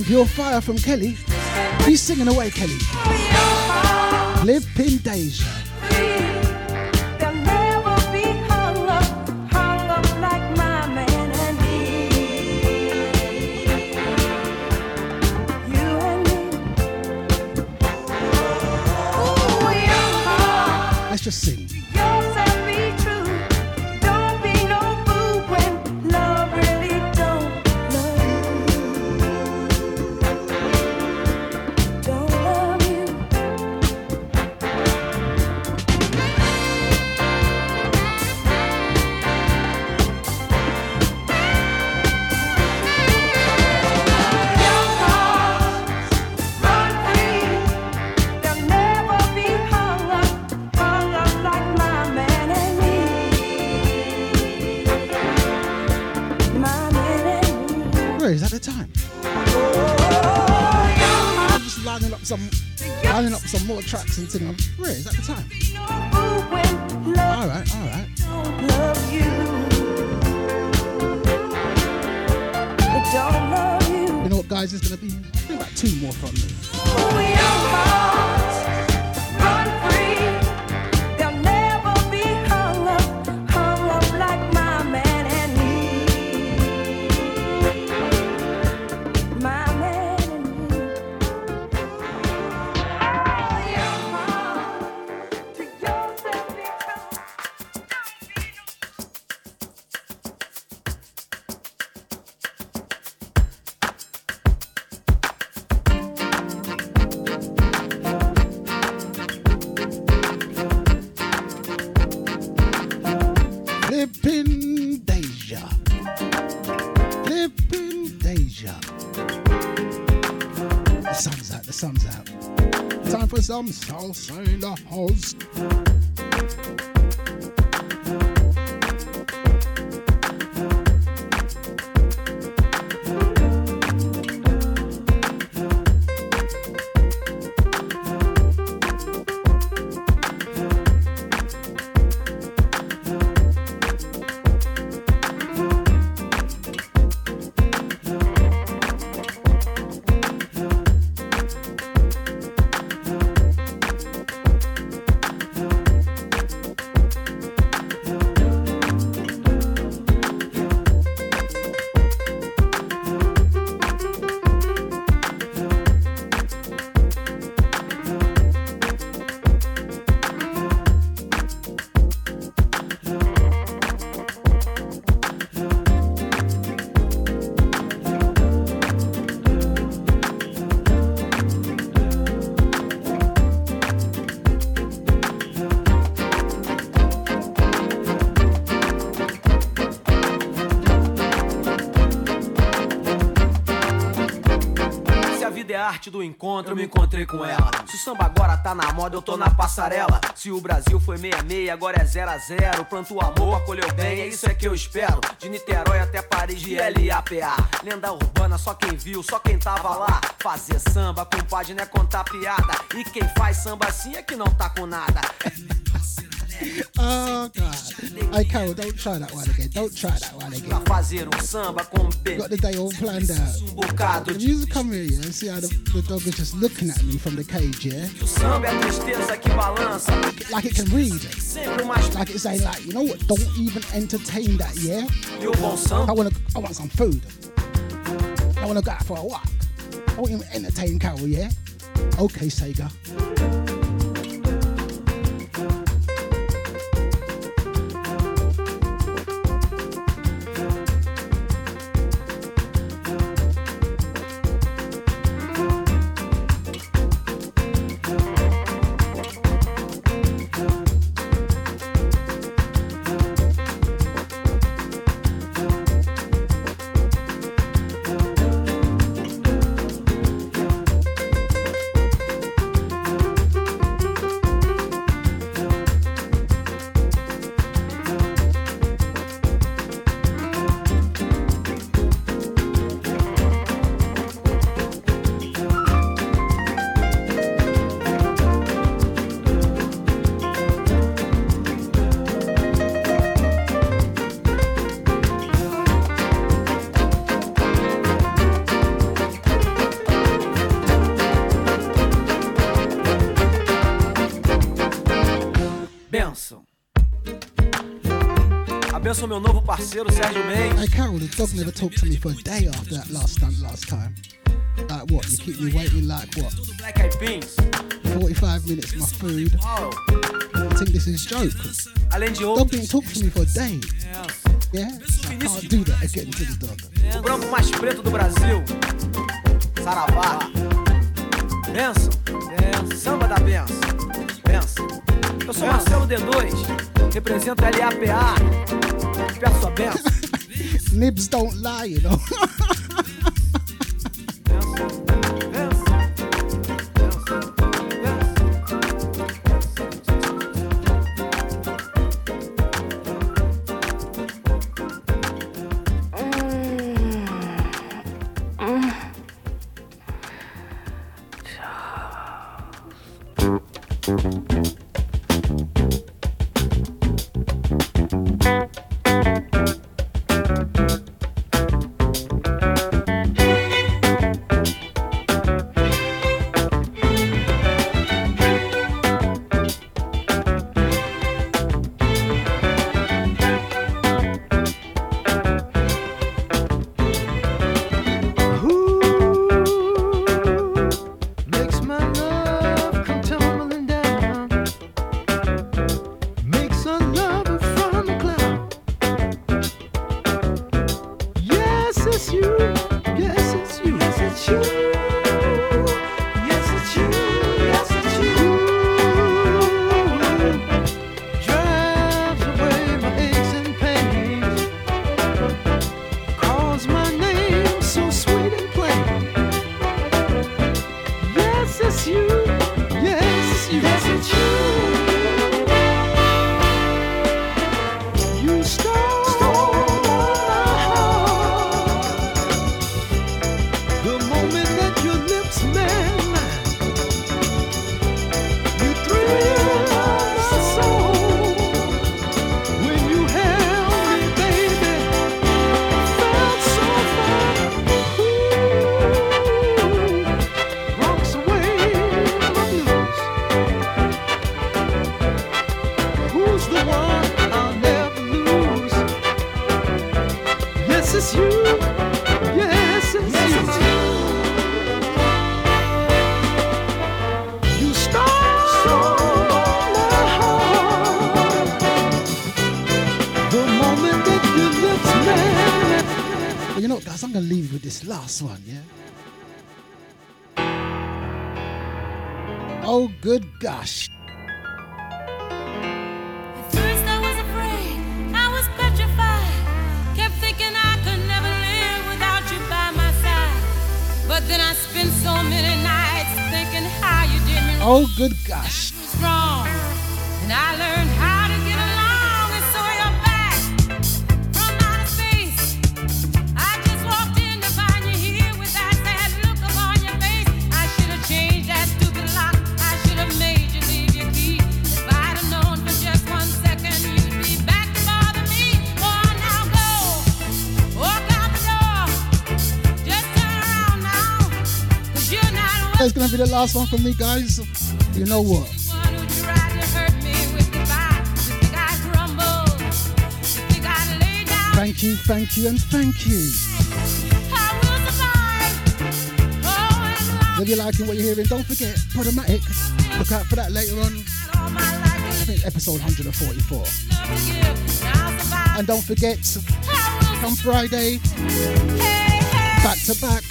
Your Fire from Kelly. He's singing away, Kelly. Live in Deja. And. Salsa in the house. Do encontro, eu me encontrei com ela. Se o samba agora tá na moda, eu tô na passarela. Se o Brasil foi 66, agora é 0 a 0 Planto o amor, acolheu bem, é isso é que eu espero. De Niterói até Paris, de LAPA. Lenda urbana, só quem viu, só quem tava lá. Fazer samba, compadre, não é contar piada. E quem faz samba assim é que não tá com nada. Oh God. Hey Carol, don't try that one again. Don't try that one again. Pra fazer um samba com Got the day all planned out. The music come here, yeah, and see how the, the dog is just looking at me from the cage, yeah? O samba é a tristeza que balança. Like it can read. Like it's saying, like, you know what? Don't even entertain that, yeah? E o bom samba? I I want some food. I wanna go out for a walk. I won't even entertain Carol, yeah? Okay, Sega. Abençoa meu novo parceiro Sérgio Mendes. Hey Carol, the dog never talked to me for a day after that last stunt last time. Like what? You keep me waiting like what? Black Eyed Peas. 45 minutes my food. Oh. I think this is joke. Além de Dog outros, didn't talk to me for a day. Yeah? I can't do that again to the dog. o branco mais preto do Brasil. Saravá. Benção. Samba da benção. Benção. Eu sou Marcelo D2. Represento a LAPA. Benção. *laughs* Nibs don't lie, you know. *laughs* it's you. Yes, it's you. You stole my heart. The moment that your lips met. But you know guys? I'm gonna leave you with this last one, yeah? Oh, good gosh. Then I spent so many nights thinking how you did me Oh, good gosh. wrong. And I learned That's gonna be the last one for me, guys. You know what? Thank you, thank you, and thank you. If you're liking what you're hearing, don't forget, Podomatic. Look out for that later on. I think episode 144. And don't forget, come Friday, back to back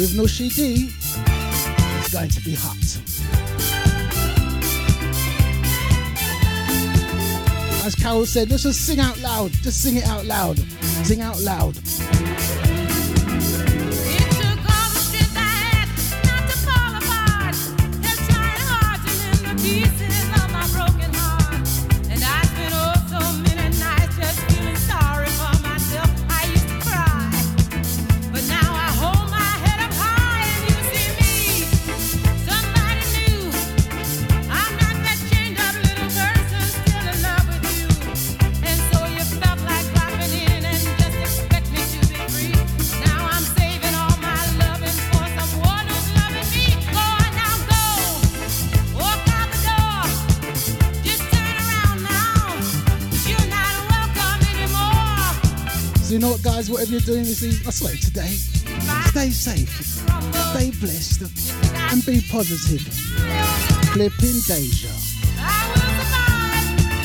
with Nushi D. It's going to be hot. As Carol said, let's just sing out loud. Just sing it out loud. Sing out loud. Guys? Whatever you're doing this evening, I swear today, stay safe, stay blessed, and be positive. Flipping Deja.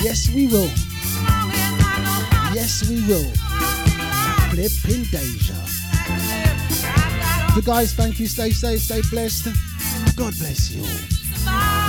Yes, we will. Yes, we will. Flipping Deja. You guys, thank you. Stay safe, stay blessed. God bless you all.